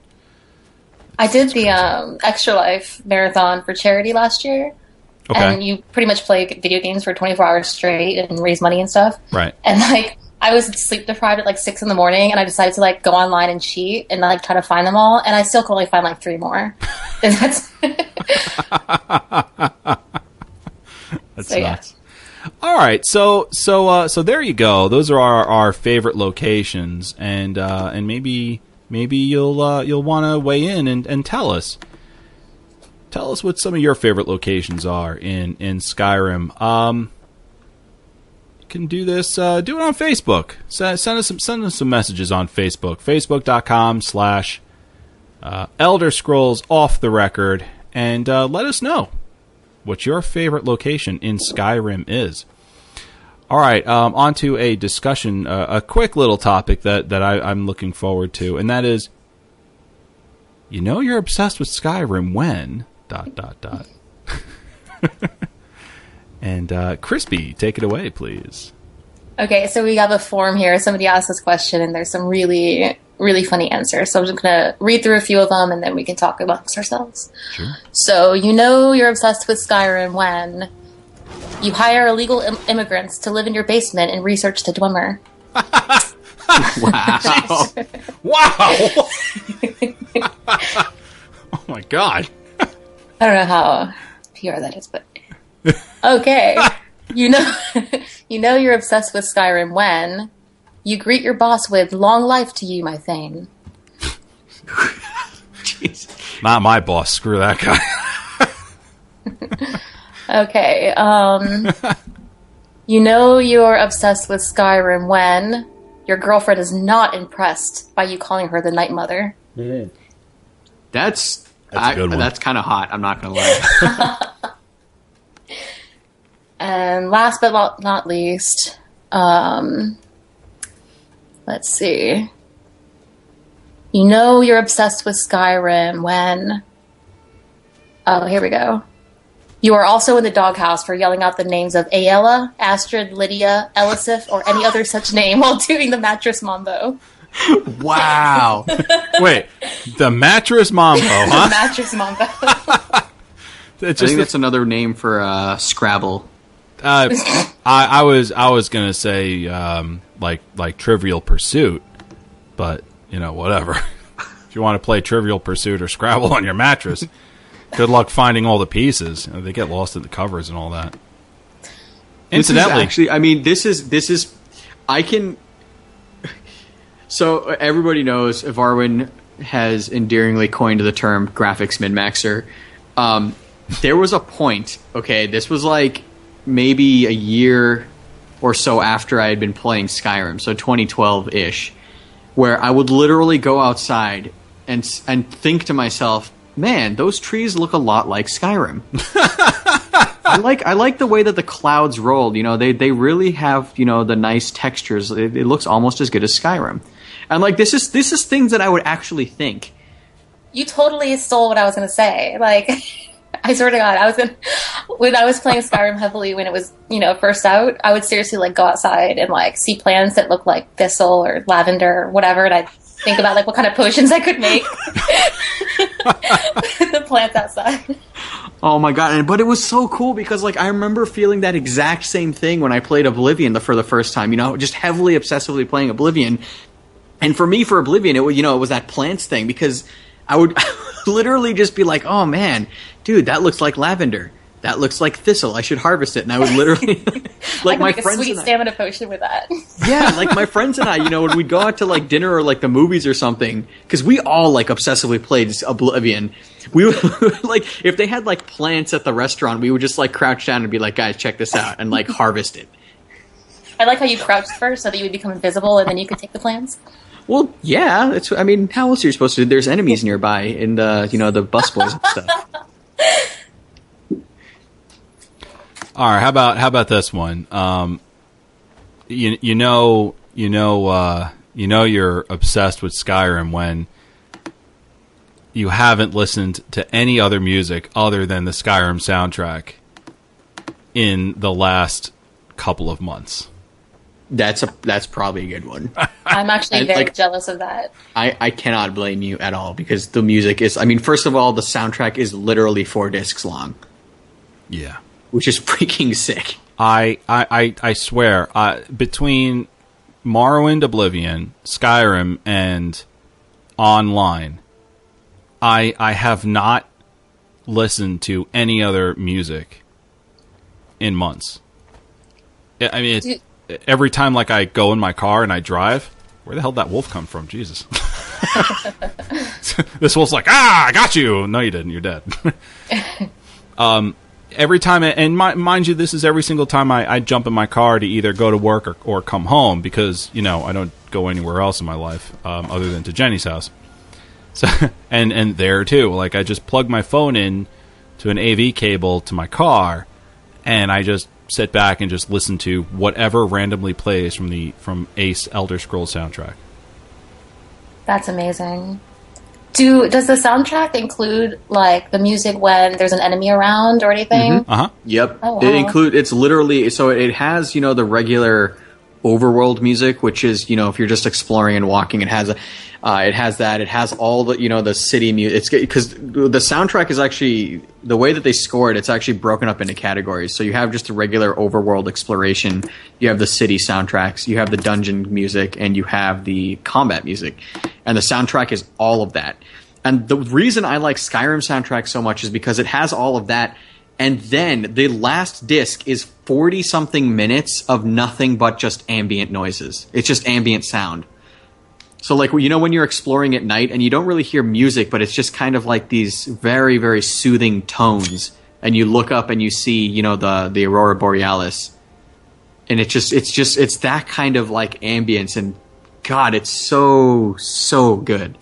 I did the um, Extra Life marathon for charity last year. okay, And you pretty much play video games for 24 hours straight and raise money and stuff. right. And like, I was sleep deprived at like six in the morning, and I decided to like go online and cheat and like try to find them all, and I still could only find like three more. And that's That's So, yeah. All right, so so uh, so there you go. Those are our, our favorite locations, and uh, and maybe maybe you'll uh, you'll want to weigh in and, and tell us tell us what some of your favorite locations are in in Skyrim. Um, you can do this. Uh, do it on Facebook. Send, send us some send us some messages on Facebook. Facebook.com slash uh, Elder Scrolls off the record, and uh, let us know what your favorite location in Skyrim is. All right, um, on to a discussion, uh, a quick little topic that, that I, I'm looking forward to, and that is, you know, you're obsessed with Skyrim when dot dot dot. and uh, Krispy, take it away, please. Okay. So we have a form here. Somebody asked this question, and there's some really, really funny answers. So I'm just gonna read through a few of them, and then we can talk amongst ourselves. Sure. So you know you're obsessed with Skyrim when you hire illegal Im- immigrants to live in your basement and research the Dwemer. Wow! Wow! oh my god! I don't know how PR that is, but okay. you know, you know you're obsessed with Skyrim when you greet your boss with "Long life to you, my Thane." Jeez. Not my boss. Screw that guy. Okay. Um, you know you're obsessed with Skyrim when your girlfriend is not impressed by you calling her the Night Mother. That's That's a I- That's kind of hot. I'm not gonna lie. And last but not- not least, um, let's see. You know you're obsessed with Skyrim when. Oh, here we go. You are also in the doghouse for yelling out the names of Aela, Astrid, Lydia, Elisif, or any other such name while doing the mattress mambo. wow! Wait, the mattress mambo, huh? mattress mambo. It's I just think that's another name for uh, Scrabble. Uh, I, I was I was gonna say um, like like Trivial Pursuit, but you know whatever. if you want to play Trivial Pursuit or Scrabble on your mattress, good luck finding all the pieces. You know, they get lost in the covers and all that. This Incidentally, actually, I mean, this is this is, I can. So everybody knows Ivarwin has endearingly coined the term graphics min maxer. Um, there was a point. Okay, this was like maybe a year or so after I had been playing Skyrim, so 2012 ish, where I would literally go outside and and think to myself, "Man, those trees look a lot like Skyrim." I like I like the way that the clouds rolled. You know, they they really have you know the nice textures. It, it looks almost as good as Skyrim. And like this is this is things that I would actually think. You totally stole what I was going to say. Like, I swear to God, I was when I was playing Skyrim heavily when it was, you know, first out, I would seriously like go outside and like see plants that look like thistle or lavender or whatever. And I'd think about like what kind of potions I could make with the plants outside. Oh my god! And, but it was so cool because like I remember feeling that exact same thing when I played Oblivion for the first time. You know, just heavily obsessively playing Oblivion. And for me, for Oblivion, it was you know it was that plants thing because I would literally just be like, "Oh man, dude, that looks like lavender. That looks like thistle. I should harvest it." And I would literally like my make a friends sweet and I, stamina potion with that. yeah, like my friends and I, you know, when we'd go out to like dinner or like the movies or something, because we all like obsessively played Oblivion. We would like if they had like plants at the restaurant, we would just like crouch down and be like, "Guys, check this out," and like harvest it. I like how you crouched first so that you would become invisible and then you could take the plants. Well, yeah, it's. I mean, how else are you supposed to? do? There's enemies nearby in the uh, you know the busboys and stuff. All right, how about how about this one? Um, you you know you know uh, you know you're obsessed with Skyrim when you haven't listened to any other music other than the Skyrim soundtrack in the last couple of months. That's a that's probably a good one. I'm actually very like- jealous of that. I I cannot blame you at all because the music is. I mean, first of all, the soundtrack is literally four discs long, Yeah. which is freaking sick. I, I, I, I swear, uh, between Morrowind Oblivion, Skyrim, and Online, I I have not listened to any other music in months. I I mean, it's, every time like I go in my car and I drive, where the hell did that wolf come from? Jesus. this wolf's like, ah, I got you. No, you didn't. You're dead. every time, and mi- mind you, this is every single time I, I jump in my car to either go to work or, or come home because you know I don't go anywhere else in my life um, other than to Jenny's house. So and and there too, like I just plug my phone in to an AV cable to my car, and I just sit back and just listen to whatever randomly plays from the from Ace Elder Scrolls soundtrack. That's amazing. Do does the soundtrack include like the music when there's an enemy around or anything? Uh huh. Yep. Oh, It wow. include it's literally so it has, you know, the regular overworld music, which is, you know, if you're just exploring and walking, it has a uh, it has that. It has all the, you know, the city music. It's because the soundtrack is actually the way that they score it. It's actually broken up into categories. So you have just the regular overworld exploration. You have the city soundtracks. You have the dungeon music, and you have the combat music. And the soundtrack is all of that. And the reason I like Skyrim soundtrack so much is because it has all of that. And then the last disc is 40 something minutes of nothing but just ambient noises. It's just ambient sound. So like you know when you're exploring at night and you don't really hear music, but it's just kind of like these very very soothing tones, and you look up and you see you know the the aurora borealis, and it's just it's just it's that kind of like ambience, and God, it's so so good.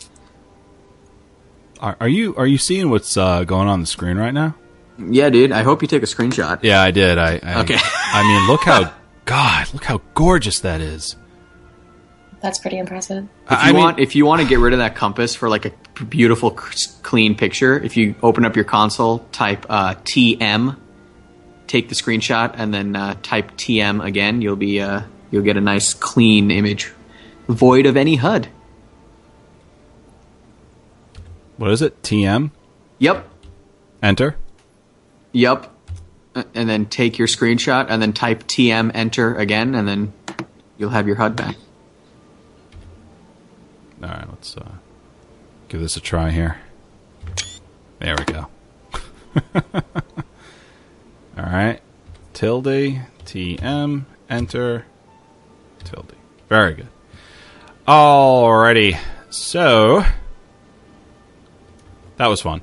Are, are you are you seeing what's uh, going on the screen right now? Yeah, dude. I hope you take a screenshot. Yeah, I did. I, I Okay. I mean, look how God, look how gorgeous that is. That's pretty impressive. If you I mean- want, if you want to get rid of that compass for like a beautiful, clean picture, if you open up your console, type uh, TM, take the screenshot, and then uh, type TM again, you'll be uh, you'll get a nice clean image, void of any HUD. What is it? TM. Yep, Enter. Yep. uh, and then take your screenshot, and then type TM enter again, and then you'll have your HUD back. All right, let's uh, give this a try here. There we go. All right. Tilde, TM, enter, tilde. Very good. Alrighty. So, that was fun.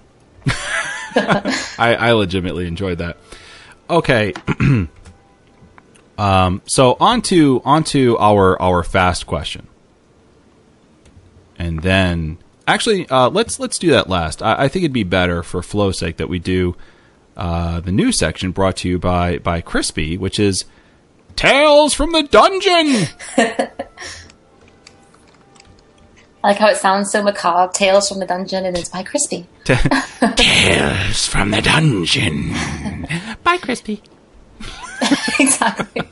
I, I legitimately enjoyed that. Okay. um, so onto onto our our fast question, and then actually uh, let's let's do that last. I, I think it'd be better for flow's sake that we do uh, the new section brought to you by by Krispy, which is Tales from the Dungeon. I like how it sounds so macabre. Tales from the Dungeon, and it's by Krispy. Tales from the Dungeon by Krispy. exactly.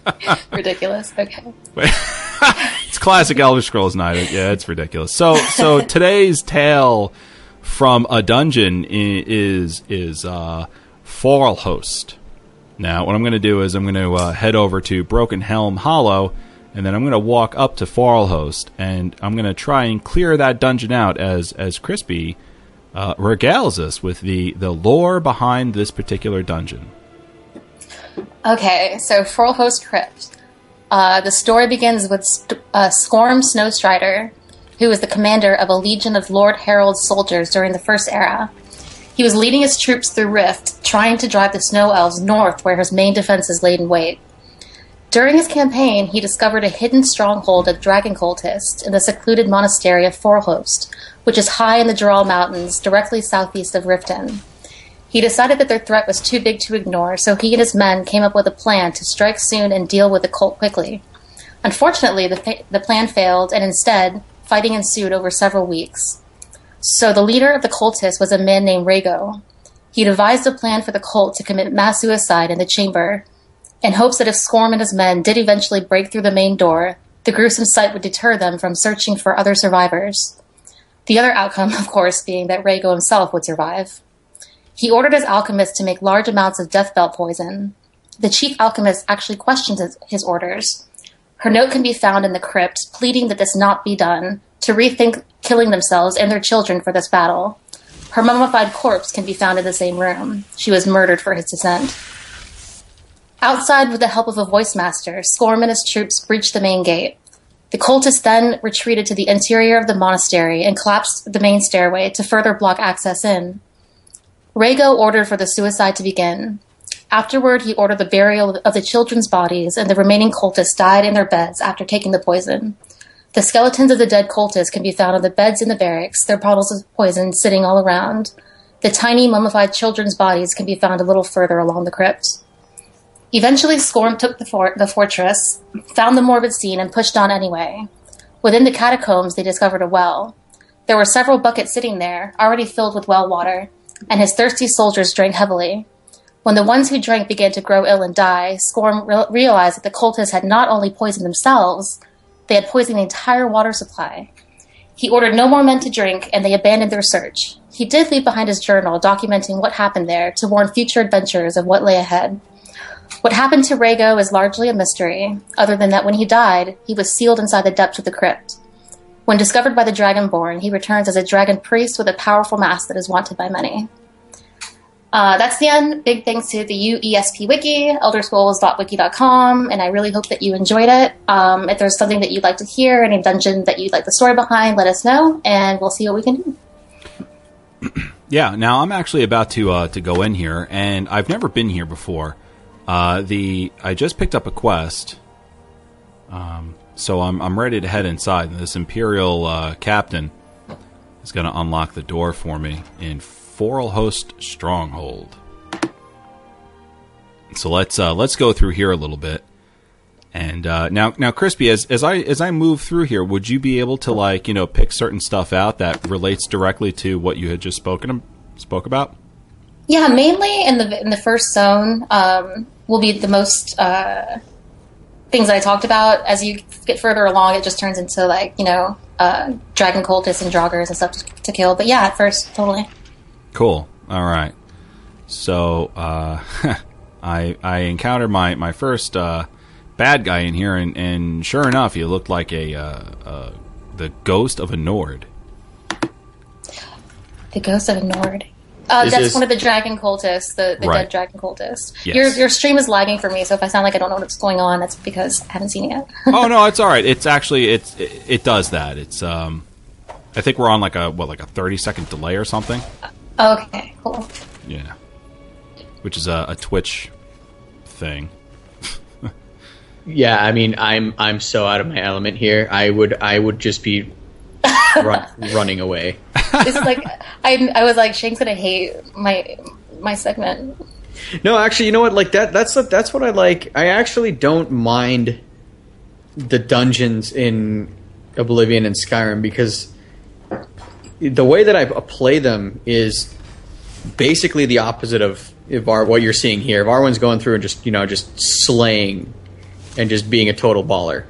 Ridiculous. Okay. it's classic Elder Scrolls night. Yeah, it's ridiculous. So, so today's tale from a dungeon is is uh, Forelhost. Now, what I'm going to do is I'm going to uh, head over to Broken Helm Hollow, and then I'm going to walk up to Forelhost, and I'm going to try and clear that dungeon out as as Krispy uh, regales us with the the lore behind this particular dungeon. Okay, so Forelhost Crypt. Uh, the story begins with St- uh, Skorm Snowstrider, who was the commander of a legion of Lord Harald's soldiers during the First Era. He was leading his troops through Rift, trying to drive the Snow Elves north where his main defenses laid in wait. During his campaign, he discovered a hidden stronghold of dragon cultists in the secluded monastery of Forelhost, which is high in the Dural Mountains, directly southeast of Riften. He decided that their threat was too big to ignore, so he and his men came up with a plan to strike soon and deal with the cult quickly. Unfortunately, the, the plan failed, and instead, fighting ensued over several weeks. So the leader of the cultists was a man named Rahgot. He devised a plan for the cult to commit mass suicide in the chamber, in hopes that if Skorm and his men did eventually break through the main door, the gruesome sight would deter them from searching for other survivors. The other outcome, of course, being that Rahgot himself would survive. He ordered his alchemists to make large amounts of deathbell poison. The chief alchemist actually questioned his, his orders. Her note can be found in the crypt, pleading that this not be done, to rethink killing themselves and their children for this battle. Her mummified corpse can be found in the same room. She was murdered for his descent. Outside, with the help of a voice master, Skorm and his troops breached the main gate. The cultists then retreated to the interior of the monastery and collapsed the main stairway to further block access in. Rahgot ordered for the suicide to begin. Afterward, he ordered the burial of the children's bodies, and the remaining cultists died in their beds after taking the poison. The skeletons of the dead cultists can be found on the beds in the barracks, their bottles of poison sitting all around. The tiny mummified children's bodies can be found a little further along the crypt. Eventually, Skorm took the, fort, the fortress, found the morbid scene, and pushed on anyway. Within the catacombs, they discovered a well. There were several buckets sitting there, already filled with well water, and his thirsty soldiers drank heavily. When the ones who drank began to grow ill and die, Skorm re- realized that the cultists had not only poisoned themselves, they had poisoned the entire water supply. He ordered no more men to drink, and they abandoned their search. He did leave behind his journal documenting what happened there to warn future adventurers of what lay ahead. What happened to Rahgot is largely a mystery, other than that when he died, he was sealed inside the depths of the crypt. When discovered by the Dragonborn, he returns as a dragon priest with a powerful mask that is wanted by many. Uh, that's the end. Big thanks to the UESP Wiki, elderscrolls.wiki.com, and I really hope that you enjoyed it. Um, if there's something that you'd like to hear, any dungeon that you'd like the story behind, let us know, and we'll see what we can do. Yeah, now I'm actually about to uh, to go in here, and I've never been here before. Uh, the I just picked up a quest, um, so I'm I'm ready to head inside. And this Imperial uh, captain is going to unlock the door for me in Forelhost Stronghold. So let's uh, let's go through here a little bit. And uh, now, now, Krispy, as as I as I move through here, would you be able to like you know pick certain stuff out that relates directly to what you had just spoken spoke about? Yeah, mainly in the in the first zone um, will be the most uh, things that I talked about. As you get further along, it just turns into like you know uh, dragon cultists and joggers and stuff to, to kill. But yeah, at first, totally. Cool. All right. So, uh, I I encountered my my first uh, bad guy in here, and, and sure enough, he looked like a uh, uh, the ghost of a Nord. The ghost of a Nord. Uh, that's is- one of the dragon cultists, the, the Right. dead dragon cultist. Yes. Your your stream is lagging for me, so if I sound like I don't know what's going on, that's because I haven't seen it yet. oh no, it's all right. It's actually it's it, it does that. It's um, I think we're on like a what like a thirty second delay or something. okay, cool. Yeah, which is a, a Twitch thing. Yeah, I mean, I'm I'm so out of my element here. I would I would just be run, running away. This is like I I was like Shank's gonna hate my my segment. No, actually, you know what? Like that. That's that's what I like. I actually don't mind the dungeons in Oblivion and Skyrim because the way that I play them is basically the opposite of Ivar, what you're seeing here. Varwin's going through and just you know just slaying and just being a total baller.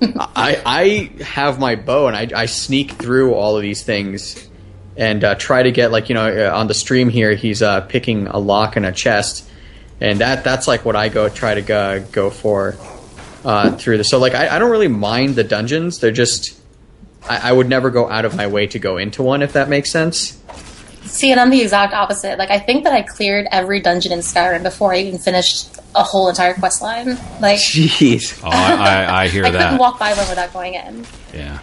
I I have my bow and I, I sneak through all of these things and uh, try to get like you know uh, on the stream here he's uh, picking a lock in a chest and that that's like what I go try to go, go for uh, through this. So like I, I don't really mind the dungeons. They're just I, I would never go out of my way to go into one if that makes sense. See, and I'm the exact opposite. Like I think that I cleared every dungeon in Skyrim before I even finished a whole entire quest line. Like Jeez. Oh, I, I, I hear I that. couldn't walk by one without going in. Yeah,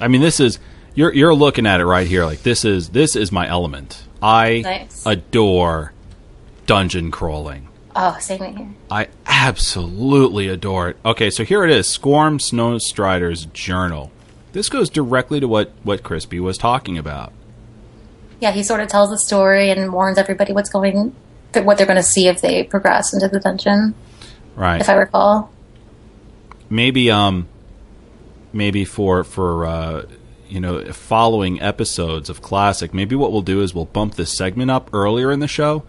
I mean, this is you're you're looking at it right here. Like this is this is my element. I Nice. adore dungeon crawling. Oh, same here. I absolutely adore it. Okay, so here it is: Skorm Snowstrider's journal. This goes directly to what what Krispy was talking about. Yeah, he sort of tells the story and warns everybody what's going, what they're going to see if they progress into the dungeon. Right. If I recall. maybe um maybe for for uh you know following episodes of classic maybe what we'll do is we'll bump this segment up earlier in the show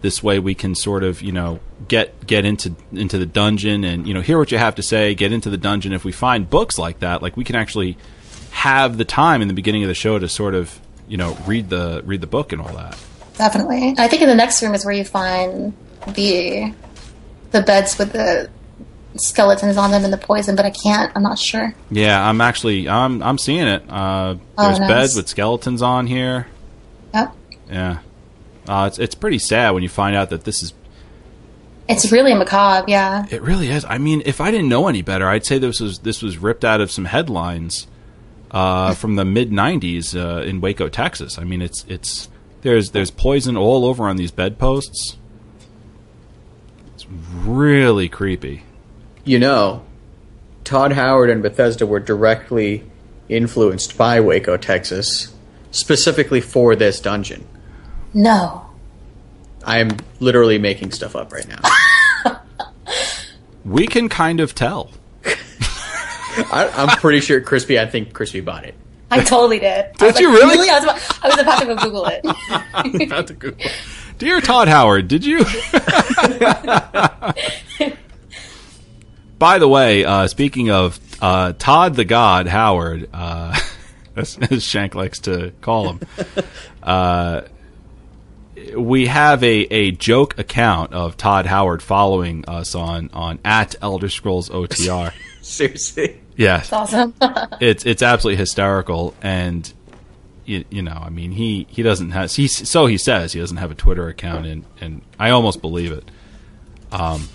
this way we can sort of you know get get into into the dungeon and you know hear what you have to say get into the dungeon if we find books like that like we can actually have the time in the beginning of the show to sort of you know read the read the book and all that Definitely. I think in the next room is where you find the the beds with the skeletons on them and the poison, but I can't. I'm not sure. yeah i'm actually i'm i'm seeing it uh there's Oh, nice. beds with skeletons on here Yep. Yeah, uh, it's it's pretty sad when you find out that this is. It's really macabre. Yeah. It really is. I mean, if I didn't know any better, I'd say this was this was ripped out of some headlines uh, from the mid '90s uh, in Waco, Texas. I mean, it's it's there's there's poison all over on these bedposts. It's really creepy. You know, Todd Howard and Bethesda were directly influenced by Waco, Texas, specifically for this dungeon. No. I am literally making stuff up right now. We can kind of tell. I, I'm pretty sure Krispy. I think Krispy bought it. I totally did. I Did was you like, really? I was, about, I was about to go Google it. About to Google. Dear Todd Howard, did you? By the way, uh, speaking of uh, Todd the God Howard, uh, as, as Shank likes to call him, uh, we have a, a joke account of Todd Howard following us on, on at Elder Scrolls OTR. Seriously. Yes, It's awesome. it's it's absolutely hysterical. And you, you know i mean he he doesn't have he so he says he doesn't have a twitter account and and i almost believe it. Um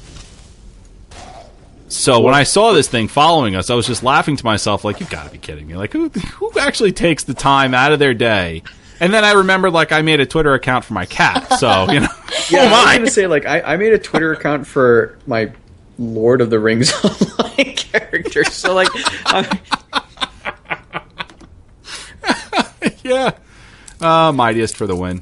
so when i saw this thing following us i was just laughing to myself like you've got to be kidding me. Like who who actually takes the time out of their day? And then i remembered like i made a twitter account for my cat. So you know. Yeah, oh I was gonna say like I, I made a Twitter account for my Lord of the Rings online character. So like, yeah. Uh mightiest for the win.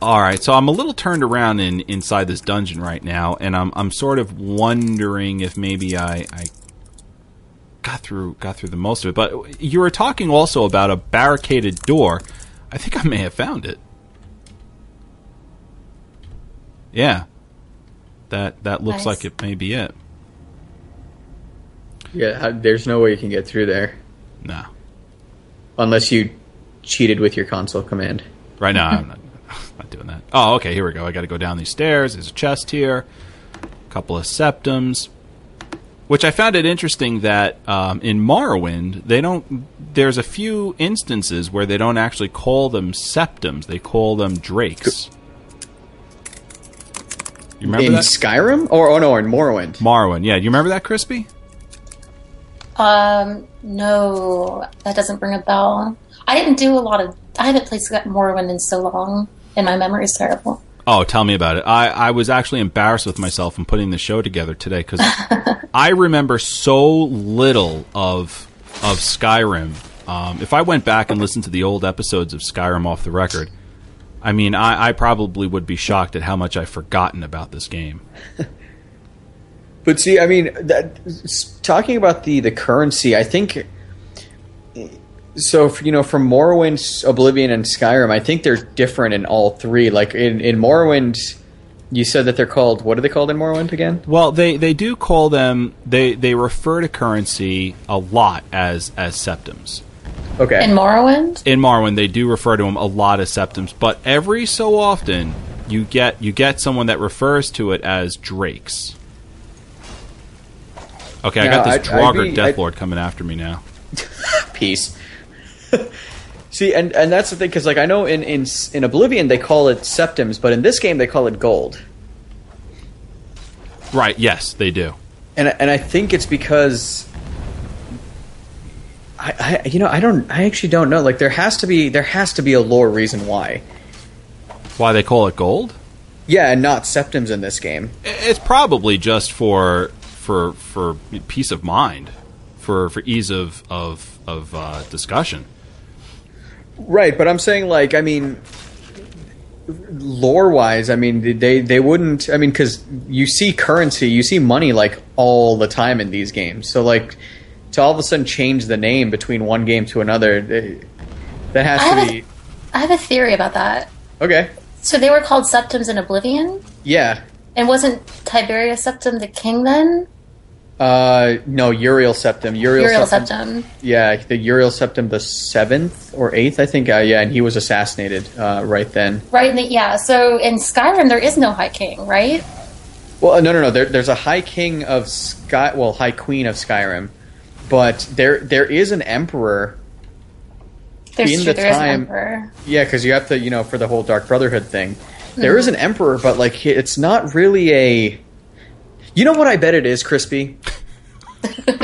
All right so i'm a little turned around in inside this dungeon right now and i'm i'm sort of wondering if maybe i i got through got through the most of it. But you were talking also about a barricaded door. I think i may have found it yeah that that looks Nice. like it may be it yeah, there's no way you can get through there no unless you cheated with your console command. Right now, I'm not, doing that. Oh, okay. Here we go. I got to go down these stairs. There's a chest here. A couple of Septims. Which I found it interesting that um, in Morrowind they don't. There's a few instances where they don't actually call them Septims; they call them drakes. You remember in that? Skyrim or oh no, in Morrowind. Morrowind, yeah. Do you remember that, Krispy? Um, no, that doesn't ring a bell. I didn't do a lot of. I haven't played Sky- Morrowind in so long, and my memory is terrible. Oh, tell me about it. I, I was actually embarrassed with myself in putting the show together today because I remember so little of of Skyrim. Um, if I went back and listened to the old episodes of Skyrim off the record, I mean, I, I probably would be shocked at how much I've forgotten about this game. But see, I mean, that, talking about the the currency, I think. So you know, from Morrowind, Oblivion, and Skyrim, I think they're different in all three. Like in in Morrowind, you said that they're called. What are they called in Morrowind again? Well, they, they do call them they they refer to currency a lot as as Septims. Okay. In Morrowind, in Morrowind, they do refer to them a lot as Septims, but every so often you get you get someone that refers to it as drakes. Okay, I got this I'd- I'd Draugr be- Death Lord coming after me now. Peace. See, and and that's the thing because like I know in in in Oblivion they call it Septims, but in this game they call it gold. Right? Yes, they do. and and I think it's because I, I you know I don't I actually don't know like there has to be there has to be a lore reason why Why they call it gold? yeah and not Septims in this game It's probably just for for for peace of mind, for for ease of of of uh, discussion. right but I'm saying like I mean lore wise I mean they they wouldn't I mean because you see currency you see money like all the time in these games so like to all of a sudden change the name between one game to another eh, that has I to a- be I have a theory about that. okay So they were called Septims in Oblivion, yeah and wasn't Tiberius Septim the king then? uh no Uriel septum Uriel, Uriel septum Septim. Yeah, the Uriel Septim the seventh or eighth, I think. Uh, yeah, and he was assassinated uh, right then. Right, in the, yeah. So in Skyrim, there is no High King, right? Well, uh, no, no, no. There, there's a High King of Sky, well, High Queen of Skyrim, but there there is an Emperor. There's In true, the there is time- emperor. Yeah, because you have to, you know, for the whole Dark Brotherhood thing. There is an Emperor, but like it's not really a. You know what I bet it is, Krispy.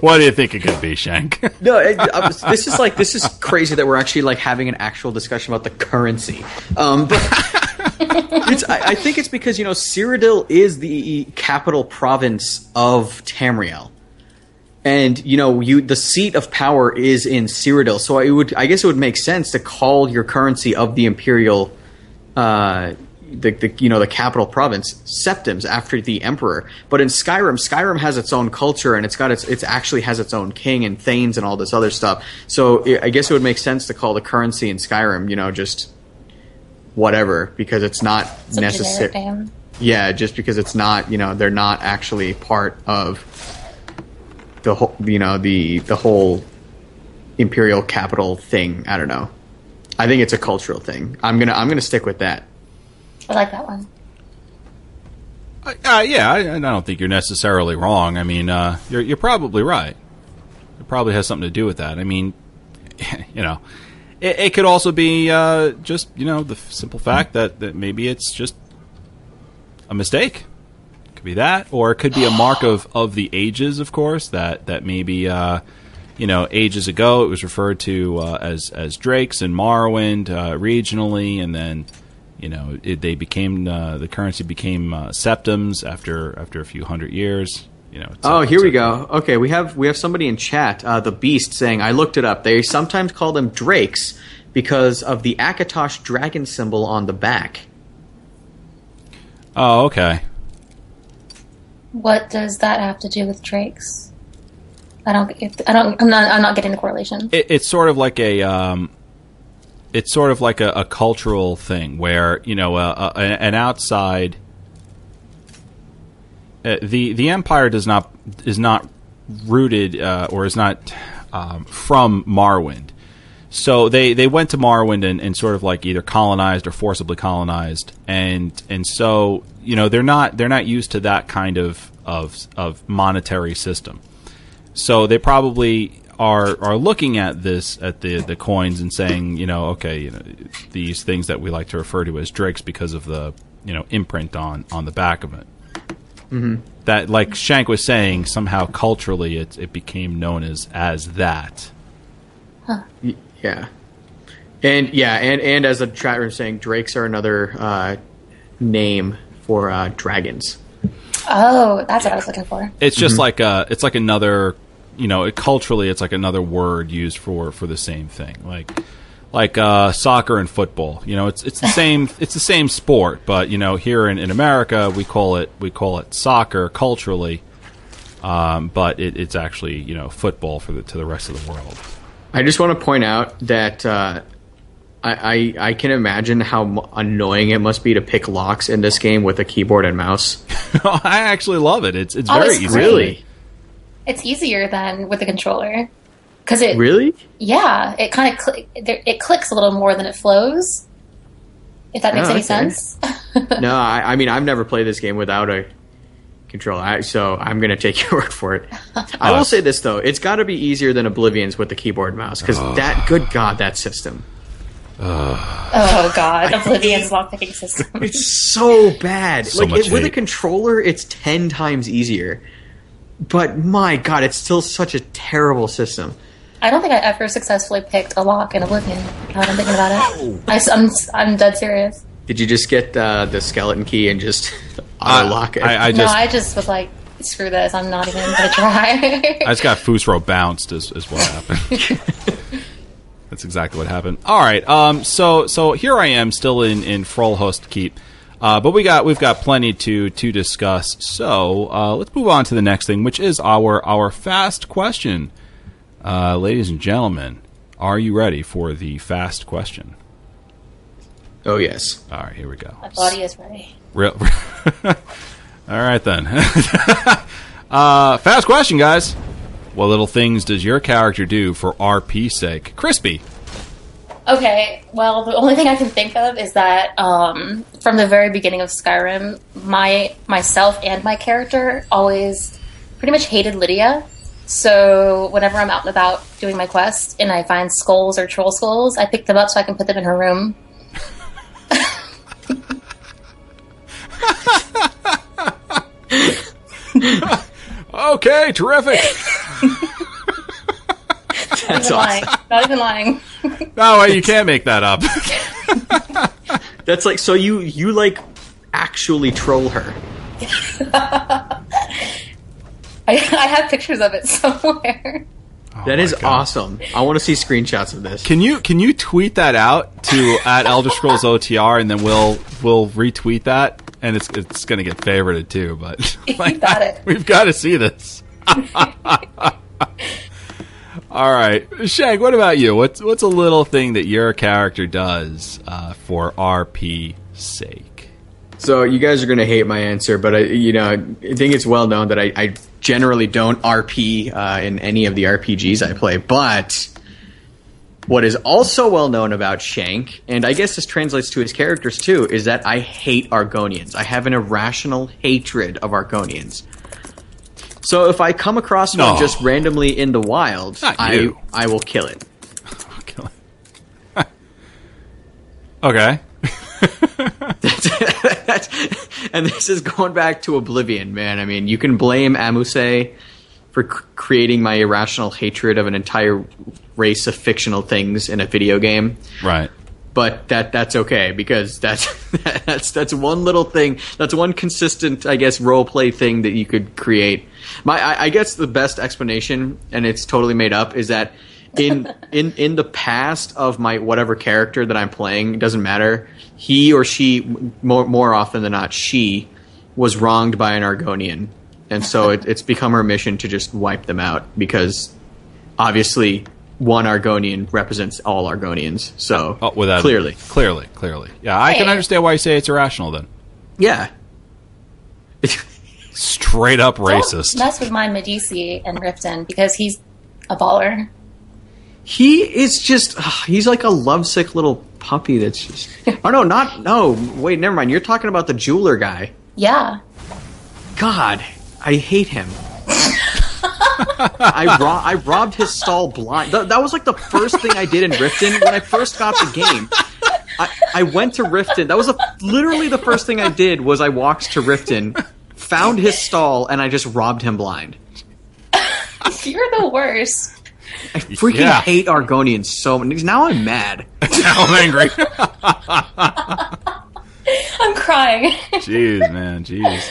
What do you think it could be, Shank? No, it, was- this is like this is crazy that we're actually like having an actual discussion about the currency. Um, but it's, I, I think it's because you know Cyrodiil is the capital province of Tamriel, and you know you the seat of power is in Cyrodiil. So I would I guess it would make sense to call your currency of the imperial. Uh, the, the you know the capital province septims after the emperor but in skyrim skyrim has its own culture and it's got its it actually has its own king and thanes and all this other stuff so i I guess it would make sense to call the currency in skyrim you know just whatever because it's not necessary yeah just because it's not you know they're not actually part of the whole you know the the whole imperial capital thing i don't know i think it's a cultural thing i'm gonna i'm gonna stick with that I like that one. Uh, yeah, I, I don't think you're necessarily wrong. I mean, uh, you're you're probably right. It probably has something to do with that. I mean, you know, it, it could also be uh, just you know the simple fact that, that maybe it's just a mistake. Could be that, or it could be a mark of, of the ages, of course. That that maybe uh, you know ages ago it was referred to uh, as as Drakes and Morrowind uh, regionally, and then you know it, they became uh, the currency became uh, Septims after after a few hundred years. You know. Oh, here we go. Okay, we have we have somebody in chat, uh, the Beast, saying I looked it up. They sometimes call them drakes because of the Akatosh dragon symbol on the back. Oh, okay. What does that have to do with drakes? I don't. I don't. I'm not. I'm not getting the correlation. it, it's sort of like a um, it's sort of like a, a cultural thing where you know uh, uh, an outside uh, the the empire does not is not rooted uh, or is not um, from Morrowind. So they, they went to Morrowind and, and sort of like either colonized or forcibly colonized, and and so you know they're not they're not used to that kind of of of monetary system. So they probably are are looking at this at the the coins and saying, you know, okay, you know, these things that we like to refer to as drakes because of the you know imprint on on the back of it. Mm-hmm. That, like Shank was saying, somehow culturally it it became known as as that. Y- Yeah, and yeah, and and as the chat room saying, drakes are another uh, name for uh, dragons. Oh, that's what I was looking for. It's just like a it's like another you know it, culturally it's like another word used for for the same thing. Like like uh, soccer and football. You know it's it's the same it's the same sport but you know here in, in America we call it we call it soccer culturally um, but it, it's actually you know football for the to the rest of the world I just want to point out that uh, I, I I can imagine how annoying it must be to pick locks in this game with a keyboard and mouse. I actually love it it's it's Oh, very it's easy. Really, It's easier than with the controller because it really? yeah it kind of cl- it clicks a little more than it flows. If that makes Oh, any okay. sense. No, I, I mean I've never played this game without a controller, I, so I'm gonna take your word for it. I will say this though, it's got to be easier than Oblivion's with the keyboard and mouse because that good god that system. oh god, Oblivion's lockpicking system. It's so bad. So like much it, with a controller, it's ten times easier. But my god, it's still such a terrible system. I don't think I ever successfully picked a lock in Oblivion. Now I'm thinking about it, I, am I'm dead serious. Did you just get uh, the skeleton key and just auto lock it? I, I no, just I just was like, screw this. I'm not even gonna try. I just got Fusro bounced is, is what happened. That's exactly what happened. All right. Um. So so here I am still in in Forelhost Keep. Uh, but we got we've got plenty to to discuss. So uh, let's move on to the next thing, which is our our fast question, uh, ladies and gentlemen. Are you ready for the fast question? oh yes. All right, here we go. My body is ready. Real. All right then. uh, fast question, guys. What little things does your character do for RP sake? Krispy. Okay, well, the only thing I can think of is that um, from the very beginning of Skyrim, my myself and my character always pretty much hated Lydia. So whenever I'm out and about doing my quest and I find skulls or troll skulls, I pick them up so I can put them in her room. Okay, terrific. Not even lying. Not even lying. no, wait, you can't make that up. That's like so you you like actually troll her. I, I have pictures of it somewhere. That my God. awesome. I want to see screenshots of this. Can you can you tweet that out to at Elder Scrolls OTR and then we'll we'll retweet that and it's it's gonna get favorited too. But like, got it. we've got to see this. All right, Shank. What about you? What's what's a little thing that your character does uh, for RP sake? So you guys are going to hate my answer, but I, you know, I think it's well known that I, I generally don't RP uh, in any of the RPGs I play. But what is also well known about Shank, and I guess this translates to his characters too, is that I hate Argonians. I have an irrational hatred of Argonians. So if I come across one just randomly in the wild, I. I will kill it. Kill it. okay. And this is going back to Oblivion, man. I mean, you can blame Amuse for c- creating my irrational hatred of an entire race of fictional things in a video game, Right. but that that's okay because that's that's that's one little thing. That's one consistent, I guess, role play thing that you could create. My, I, I guess the best explanation, and it's totally made up, is that in in in the past of my whatever character that I'm playing, it doesn't matter. He or she, more more often than not, she was wronged by an Argonian, and so it, it's become her mission to just wipe them out because obviously one Argonian represents all Argonians. So Oh, without clearly, clearly, clearly. Yeah, I can understand why you say it's irrational. Then yeah. straight up Don't racist. mess with my Madesi and Riften because he's a baller. He is just ugh, he's like a lovesick little puppy that's just Oh no, not no, wait, never mind. You're talking about the jeweler guy. Yeah. God, I hate him. I, ro- I robbed his stall blind. Th- that was like the first thing I did in Riften when I first got the game. I, I went to Riften. That was a, literally the first thing I did was I walked to Riften, found his stall, and I just robbed him blind. You're the worst. I freaking Yeah. hate Argonians so much. Now I'm mad. now I'm angry. I'm crying. Jeez, man, jeez.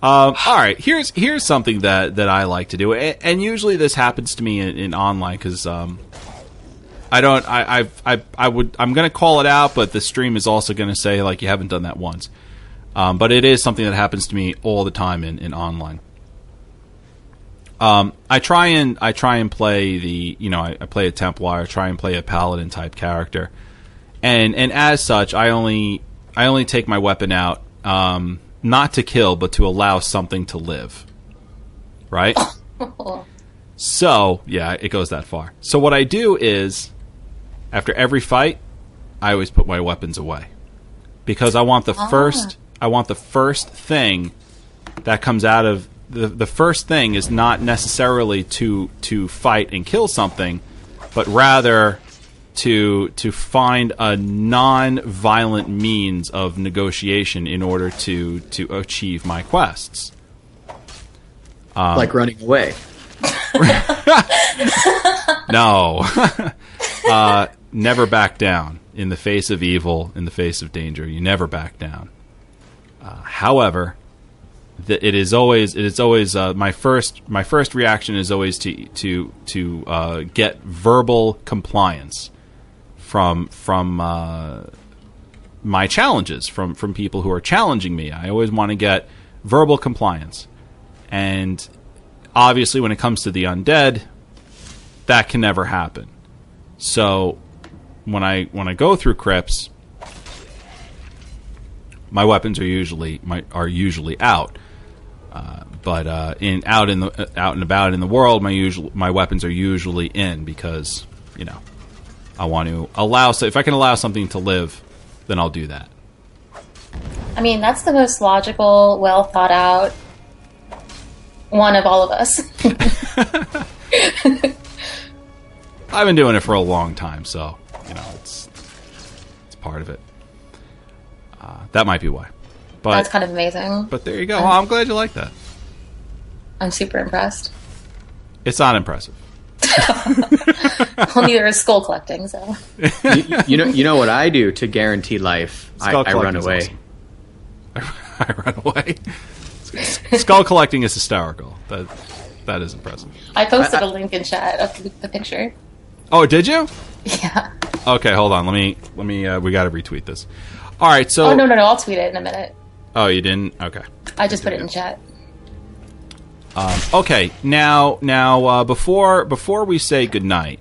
Um, all right, here's here's something that, that I like to do, A- and usually this happens to me in, in online because um, I don't I I've, I I would I'm gonna call it out, but the stream is also gonna say like you haven't done that once. Um, but it is something that happens to me all the time in, in online. Um, I try and I try and play the you know I, I play a Templar, I try and play a Paladin type character, and and as such, I only I only take my weapon out um, not to kill, but to allow something to live. Right. so yeah, it goes that far. So what I do is, after every fight, I always put my weapons away because I want the first I want the first thing that comes out of the the first thing is not necessarily to to fight and kill something, but rather to to find a non-violent means of negotiation in order to to achieve my quests. like running away. No. uh, never back down in the face of evil, in the face of danger. You never back down. Uh, however, it is always it is always uh, my first my first reaction is always to to to uh, get verbal compliance from from uh, my challenges from from people who are challenging me. I always want to get verbal compliance, and obviously, when it comes to the undead, that can never happen. So when I when I go through crypts, my weapons are usually my, are usually out. Uh, but uh, in out in the uh, out and about in the world, my usual my weapons are usually in because you know I want to allow. So if I can allow something to live, then I'll do that. I mean, that's the most logical, well thought out one of all of us. I've been doing it for a long time, so you know it's it's part of it. Uh, that might be why, but that's kind of amazing. but there you go. Well, I'm glad you like that. I'm super impressed. It's not impressive. Well, neither is skull collecting, so. you, you know, you know what I do to guarantee life? I, Skull I run away. awesome. I run away. Skull collecting is hysterical. That that is impressive. I posted I- a link in chat of the- the picture. Oh, did you? Yeah. Okay, hold on. Let me let me. Uh, we got to retweet this. All right. So. Oh, no, no, no. I'll tweet it in a minute. Oh, you didn't. Okay. I just put it in chat. Okay. Now, now, uh, before before we say goodnight,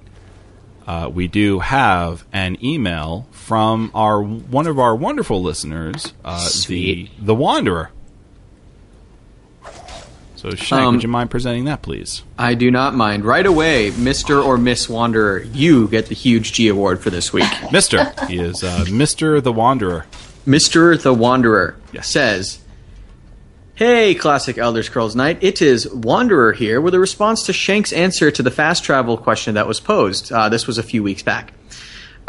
uh, we do have an email from our one of our wonderful listeners, uh, the the Wanderer. So, Shank, Um, would you mind presenting that, please? I do not mind. Right away, Mr. or Miss Wanderer, you get the huge G award for this week. Mister, he is uh, Mister the Wanderer. Mr. the Wanderer Yes. says, Hey, Classic Elder Scrolls Night. It is Wanderer here with a response to Shank's answer to the fast travel question that was posed. Uh, this was a few weeks back.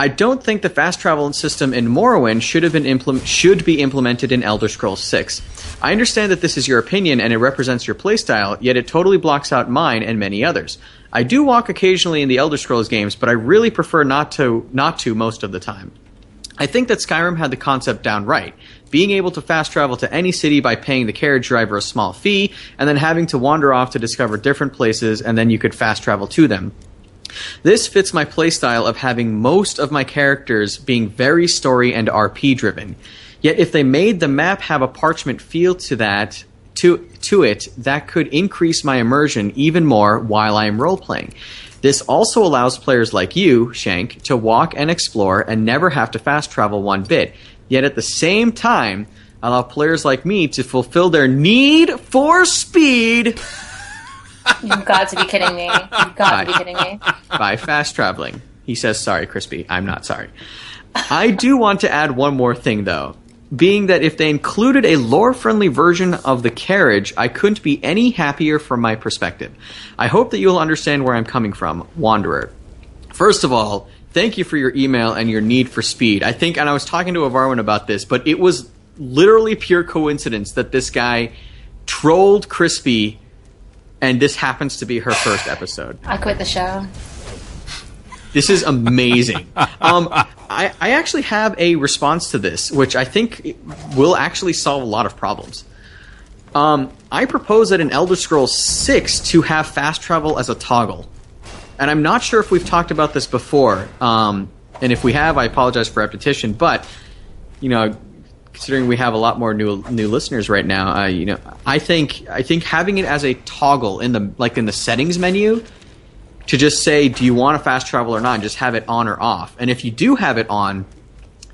I don't think the fast travel system in Morrowind should have been implement should be implemented in Elder Scrolls 6. I understand that this is your opinion and it represents your playstyle, yet it totally blocks out mine and many others. I do walk occasionally in the Elder Scrolls games, but I really prefer not to not to most of the time. I think that Skyrim had the concept down right. Being able to fast travel to any city by paying the carriage driver a small fee, and then having to wander off to discover different places, and then you could fast travel to them. This fits my playstyle of having most of my characters being very story and RP driven. Yet if they made the map have a parchment feel to that to to it, that could increase my immersion even more while I am role playing. This also allows players like you, Shank, to walk and explore and never have to fast travel one bit. Yet at the same time, allow players like me to fulfill their need for speed You've got to be kidding me. You've got to be kidding me. by fast traveling. He says, sorry, Krispy. I'm not sorry. I do want to add one more thing, though. Being that if they included a lore friendly version of the carriage, I couldn't be any happier from my perspective. I hope that you'll understand where I'm coming from, Wanderer. First of all, thank you for your email and your need for speed. I think, and I was talking to Ivarwin about this, but it was literally pure coincidence that this guy trolled Krispy, and this happens to be her first episode. I quit the show. This is amazing. um, I, I actually have a response to this, which I think will actually solve a lot of problems. Um, I propose that in Elder Scrolls 6 to have fast travel as a toggle. And I'm not sure if we've talked about this before. Um, and if we have, I apologize for repetition. But, you know, considering we have a lot more new new listeners right now, uh, you know, I think I think having it as a toggle in the like in the settings menu to just say, do you want to fast travel or not, and just have it on or off. And if you do have it on,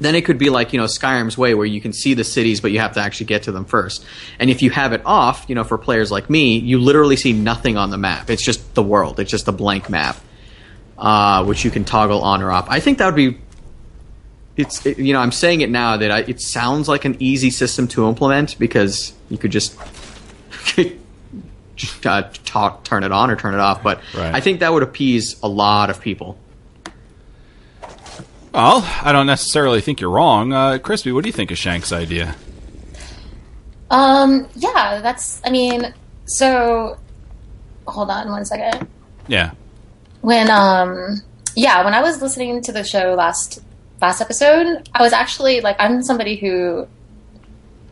then it could be like you know Skyrim's way, where you can see the cities, but you have to actually get to them first. And if you have it off, you know, for players like me, you literally see nothing on the map. It's just the world. It's just a blank map, uh, which you can toggle on or off. I think that would be. It's it, you know I'm saying it now that I, it sounds like an easy system to implement because you could just uh, talk, turn it on or turn it off. But Right. I think that would appease a lot of people. Well, I don't necessarily think you're wrong. Uh, Krispy, what do you think of Shank's idea? Um, yeah, that's, I mean, so, hold on one second. Yeah. When, um, yeah, when I was listening to the show last, last episode, I was actually, like, I'm somebody who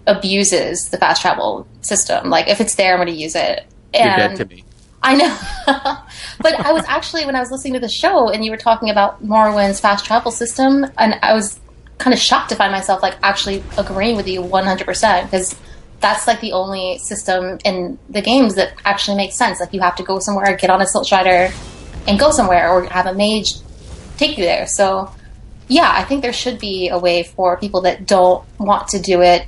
abuses the fast travel system. Like, if it's there, I'm going to use it. You're dead to me. I know. but I was actually, when I was listening to the show and you were talking about Morrowind's fast travel system, and I was kind of shocked to find myself like actually agreeing with you 100% because that's like the only system in the games that actually makes sense. Like you have to go somewhere, get on a Silt Strider, and go somewhere, or have a mage take you there. So, yeah, I think there should be a way for people that don't want to do it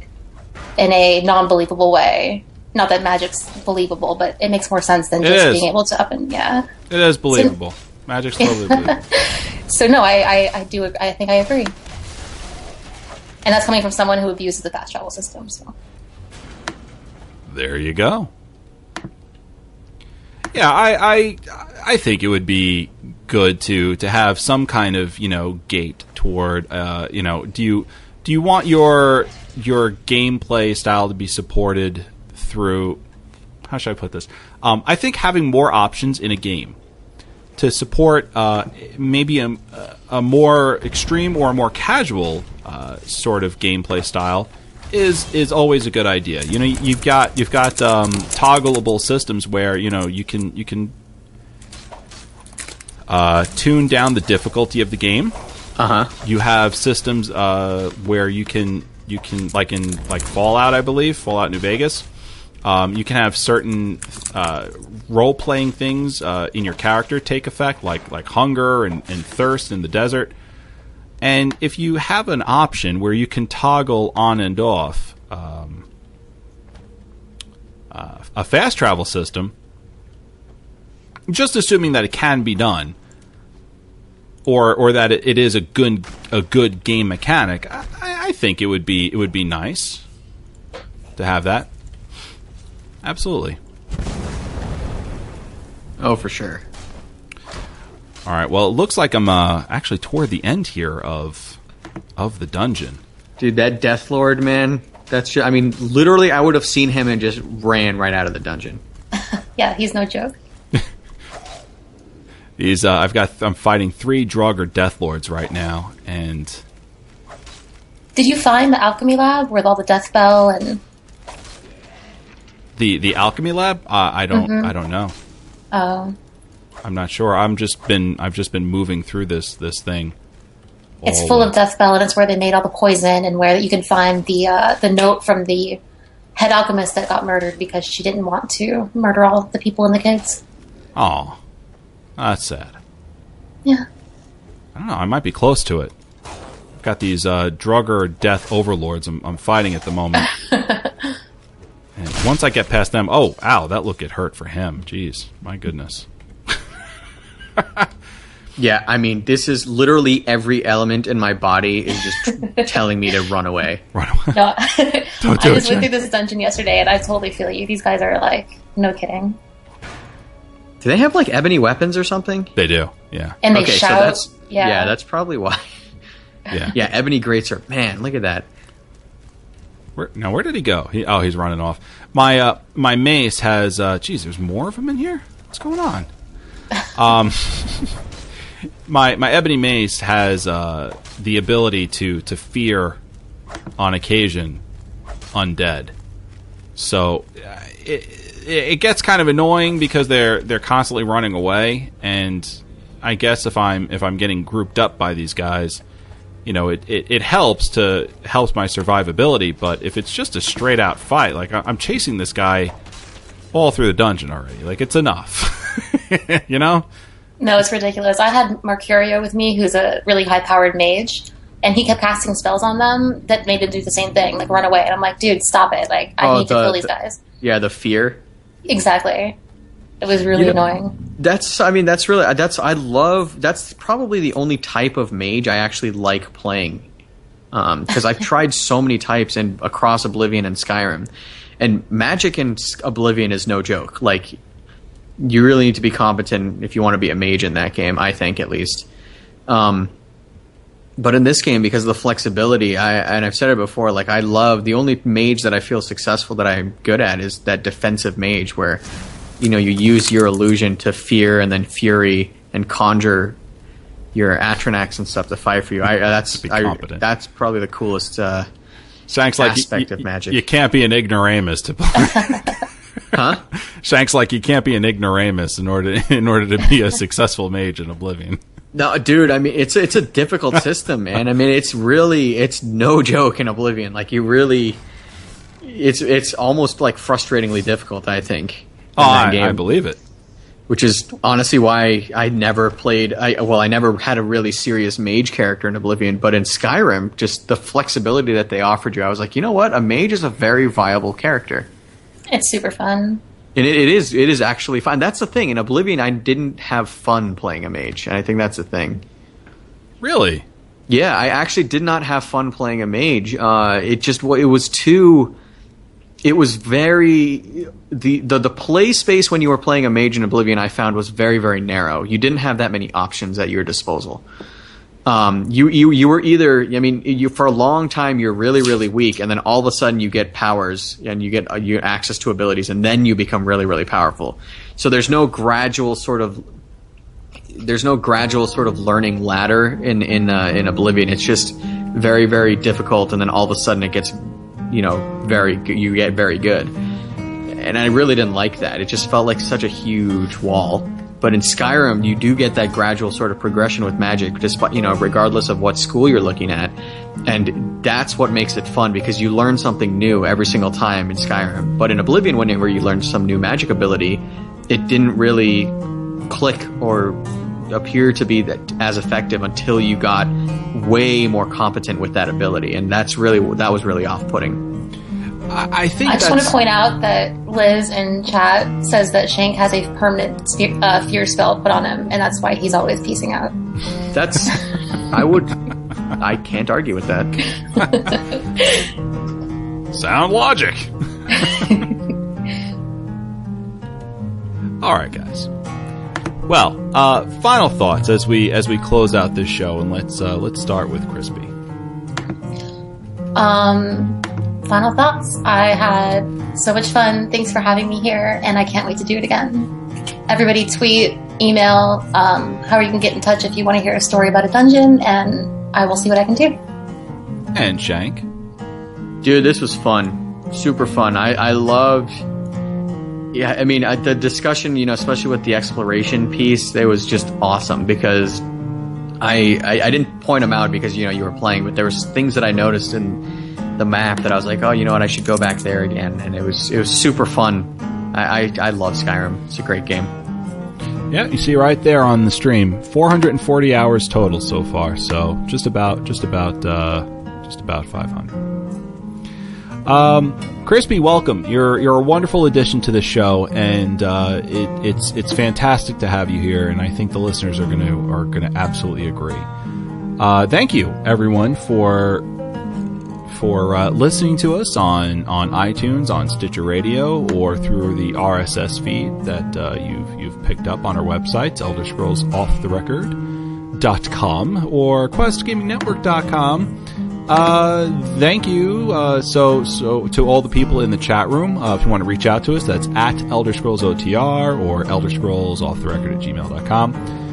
in a non believable way. Not that magic's believable, but it makes more sense than just being able to up and yeah. It is believable. Magic's totally believable. So no, I, I, I do I think I agree. And that's coming from someone who abuses the fast travel system. So There you go. Yeah, I, I I think it would be good to to have some kind of you know gate toward uh, you know do you do you want your your gameplay style to be supported through how should I put this? Um, I think having more options in a game to support uh, maybe a, a more extreme or a more casual uh, sort of gameplay style is is always a good idea. You know, you've got you've got um, toggleable systems where you know you can you can uh, tune down the difficulty of the game. Uh huh. You have systems uh, where you can you can like in like Fallout, I believe, Fallout New Vegas. Um, you can have certain uh, role playing things uh, in your character take effect, like like hunger and, and thirst in the desert. And if you have an option where you can toggle on and off um, uh, a fast travel system, just assuming that it can be done, or or that it, it is a good a good game mechanic, I, I think it would be it would be nice to have that. Absolutely. Oh, for sure. All right. Well, it looks like I'm uh, actually toward the end here of of the dungeon. Dude, that Death Lord, man. That's ju- I mean, literally, I would have seen him and just ran right out of the dungeon. yeah, he's no joke. These uh, I've got I'm fighting three draugr death lords right now, and Did you find the alchemy lab with all the deathbell and the the alchemy lab. Uh, I don't I don't know. um I'm not sure. I'm just been I've just been moving through this this thing. it's full of deathbell and it's where they made all the poison and where you can find the uh, the note from the head alchemist that got murdered because she didn't want to murder all the people and the kids. Oh, that's sad. Yeah. I don't know. I might be close to it. I've got these uh, draugr death overlords I'm, I'm fighting at the moment. and once I get past them, oh, ow, that look it hurt for him. Jeez, my goodness. Yeah, I mean, this is literally every element in my body is just telling me to run away. Run away. No, Don't I do it, just went through this dungeon yesterday, and I totally feel you. These guys are like, no kidding, Do they have like ebony weapons or something? They do. Yeah. and they okay, so shout. that's yeah, that's probably why. Yeah. Yeah, ebony greats are man. Look at that. Where, now, where did he go? He, oh, he's running off. My uh, my mace has. Uh, geez, there's more of them in here. What's going on? Um, my my ebony mace has uh, the ability to to fear, on occasion, undead. So uh, it, it gets kind of annoying because they're they're constantly running away, and I guess if I'm if I'm getting grouped up by these guys, you know, it, it, it helps to helps my survivability. But if it's just a straight out fight, like I- I'm chasing this guy all through the dungeon already, like it's enough, you know. no, it's ridiculous. I had Marcurio with me, who's a really high powered mage, and he kept casting spells on them that made them do the same thing, like run away. And I'm like, dude, stop it! Like, I Oh, need to kill these guys. Yeah, the fear. Exactly. It was really You know- annoying. That's I mean that's really that's I love that's probably the only type of mage I actually like playing. Um because I've tried so many types and across Oblivion and Skyrim. And Magic in Oblivion is no joke. Like you really need to be competent if you want to be a mage in that game, I think at least. Um but in this game because of the flexibility, I and I've said it before, like I love the only mage that I feel successful that I'm good at is that defensive mage where you know you use your illusion to fear and then fury and conjure your Atronachs and stuff to fight for you. I that's I, that's probably the coolest. Uh, Shanks like Aspect you, of magic. You can't be an ignoramus to play. huh? Shanks like you can't be an ignoramus in order in order to be a successful mage in Oblivion. No, dude. I mean, it's it's a difficult system, man. I mean, it's really it's no joke in Oblivion. Like you really, it's it's almost like frustratingly difficult. I think. In Oh, that I, game. I believe it. which is honestly why I never played. I well, I never had a really serious mage character in Oblivion, but in Skyrim, just the flexibility that they offered you, I was like, you know what, a mage is a very viable character, It's super fun. and it, it is it is actually fun. That's the thing in Oblivion, I didn't have fun playing a mage, and I think that's the thing. Really? Yeah, I actually did not have fun playing a mage. Uh, it just it was too. It was very the, the the play space when you were playing a mage in Oblivion. I found was very very narrow. You didn't have that many options at your disposal. Um, you you you were either I mean you for a long time you're really really weak, and then all of a sudden you get powers and you get uh, you access to abilities, and then you become really really powerful. So there's no gradual sort of there's no gradual sort of learning ladder in in uh, in Oblivion. It's just very very difficult, and then all of a sudden it gets, you know, very you get very good. And I really didn't like that. It just felt like such a huge wall. But in Skyrim, you do get that gradual sort of progression with magic, despite you know, regardless of what school you're looking at, and that's what makes it fun because you learn something new every single time in Skyrim. But in Oblivion, whenever you learn some new magic ability, it didn't really click or appear to be that as effective until you got way more competent with that ability, and that's really that was really off-putting. I, I think I just want to point out that Liz in chat says that Shank has a permanent sphere, uh, fear spell put on him, and that's why he's always piecing out. That's I would I can't argue with that. sound logic. All right, guys. Well, uh, final thoughts as we as we close out this show, and let's uh, let's start with Krispy. Um, final thoughts. I had so much fun. Thanks for having me here, and I can't wait to do it again. Everybody, tweet, email, um, however you can get in touch if you want to hear a story about a dungeon, and I will see what I can do. And Shank. Dude, this was fun. Super fun. I, I loved. Yeah, I mean, the discussion, you know, especially with the exploration piece, it was just awesome because I, I, I didn't point them out because, you know, you were playing, but there was things that I noticed in the map that I was like, oh, you know what, I should go back there again. And it was, it was super fun. I, I, I love Skyrim. It's a great game. Yeah, you see right there on the stream, 440 hours total so far. So just about, just about, uh, just about 500. Um, Krispy, welcome. You're you're a wonderful addition to the show, and uh, it, it's it's fantastic to have you here. And I think the listeners are gonna are gonna absolutely agree. Uh, thank you, everyone, for for uh, listening to us on on iTunes, on Stitcher Radio, or through the RSS feed that uh, you've you've picked up on our websites, Elder Scrolls Off the Record com or questgamingnetwork.com. Uh, thank you. Uh, so, so to all the people in the chat room, uh, if you want to reach out to us, that's at Elder Scrolls OTR or Elder Scrolls off the record at gmail.com.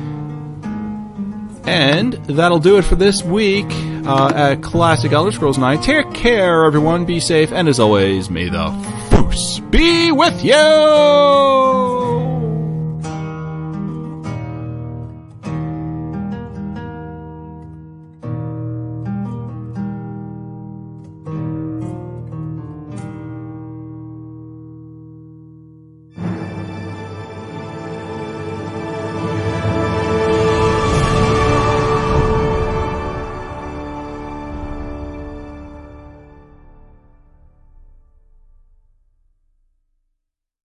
And that'll do it for this week uh, at Classic Elder Scrolls Night. Take care, everyone. Be safe, and as always, may the Force be with you.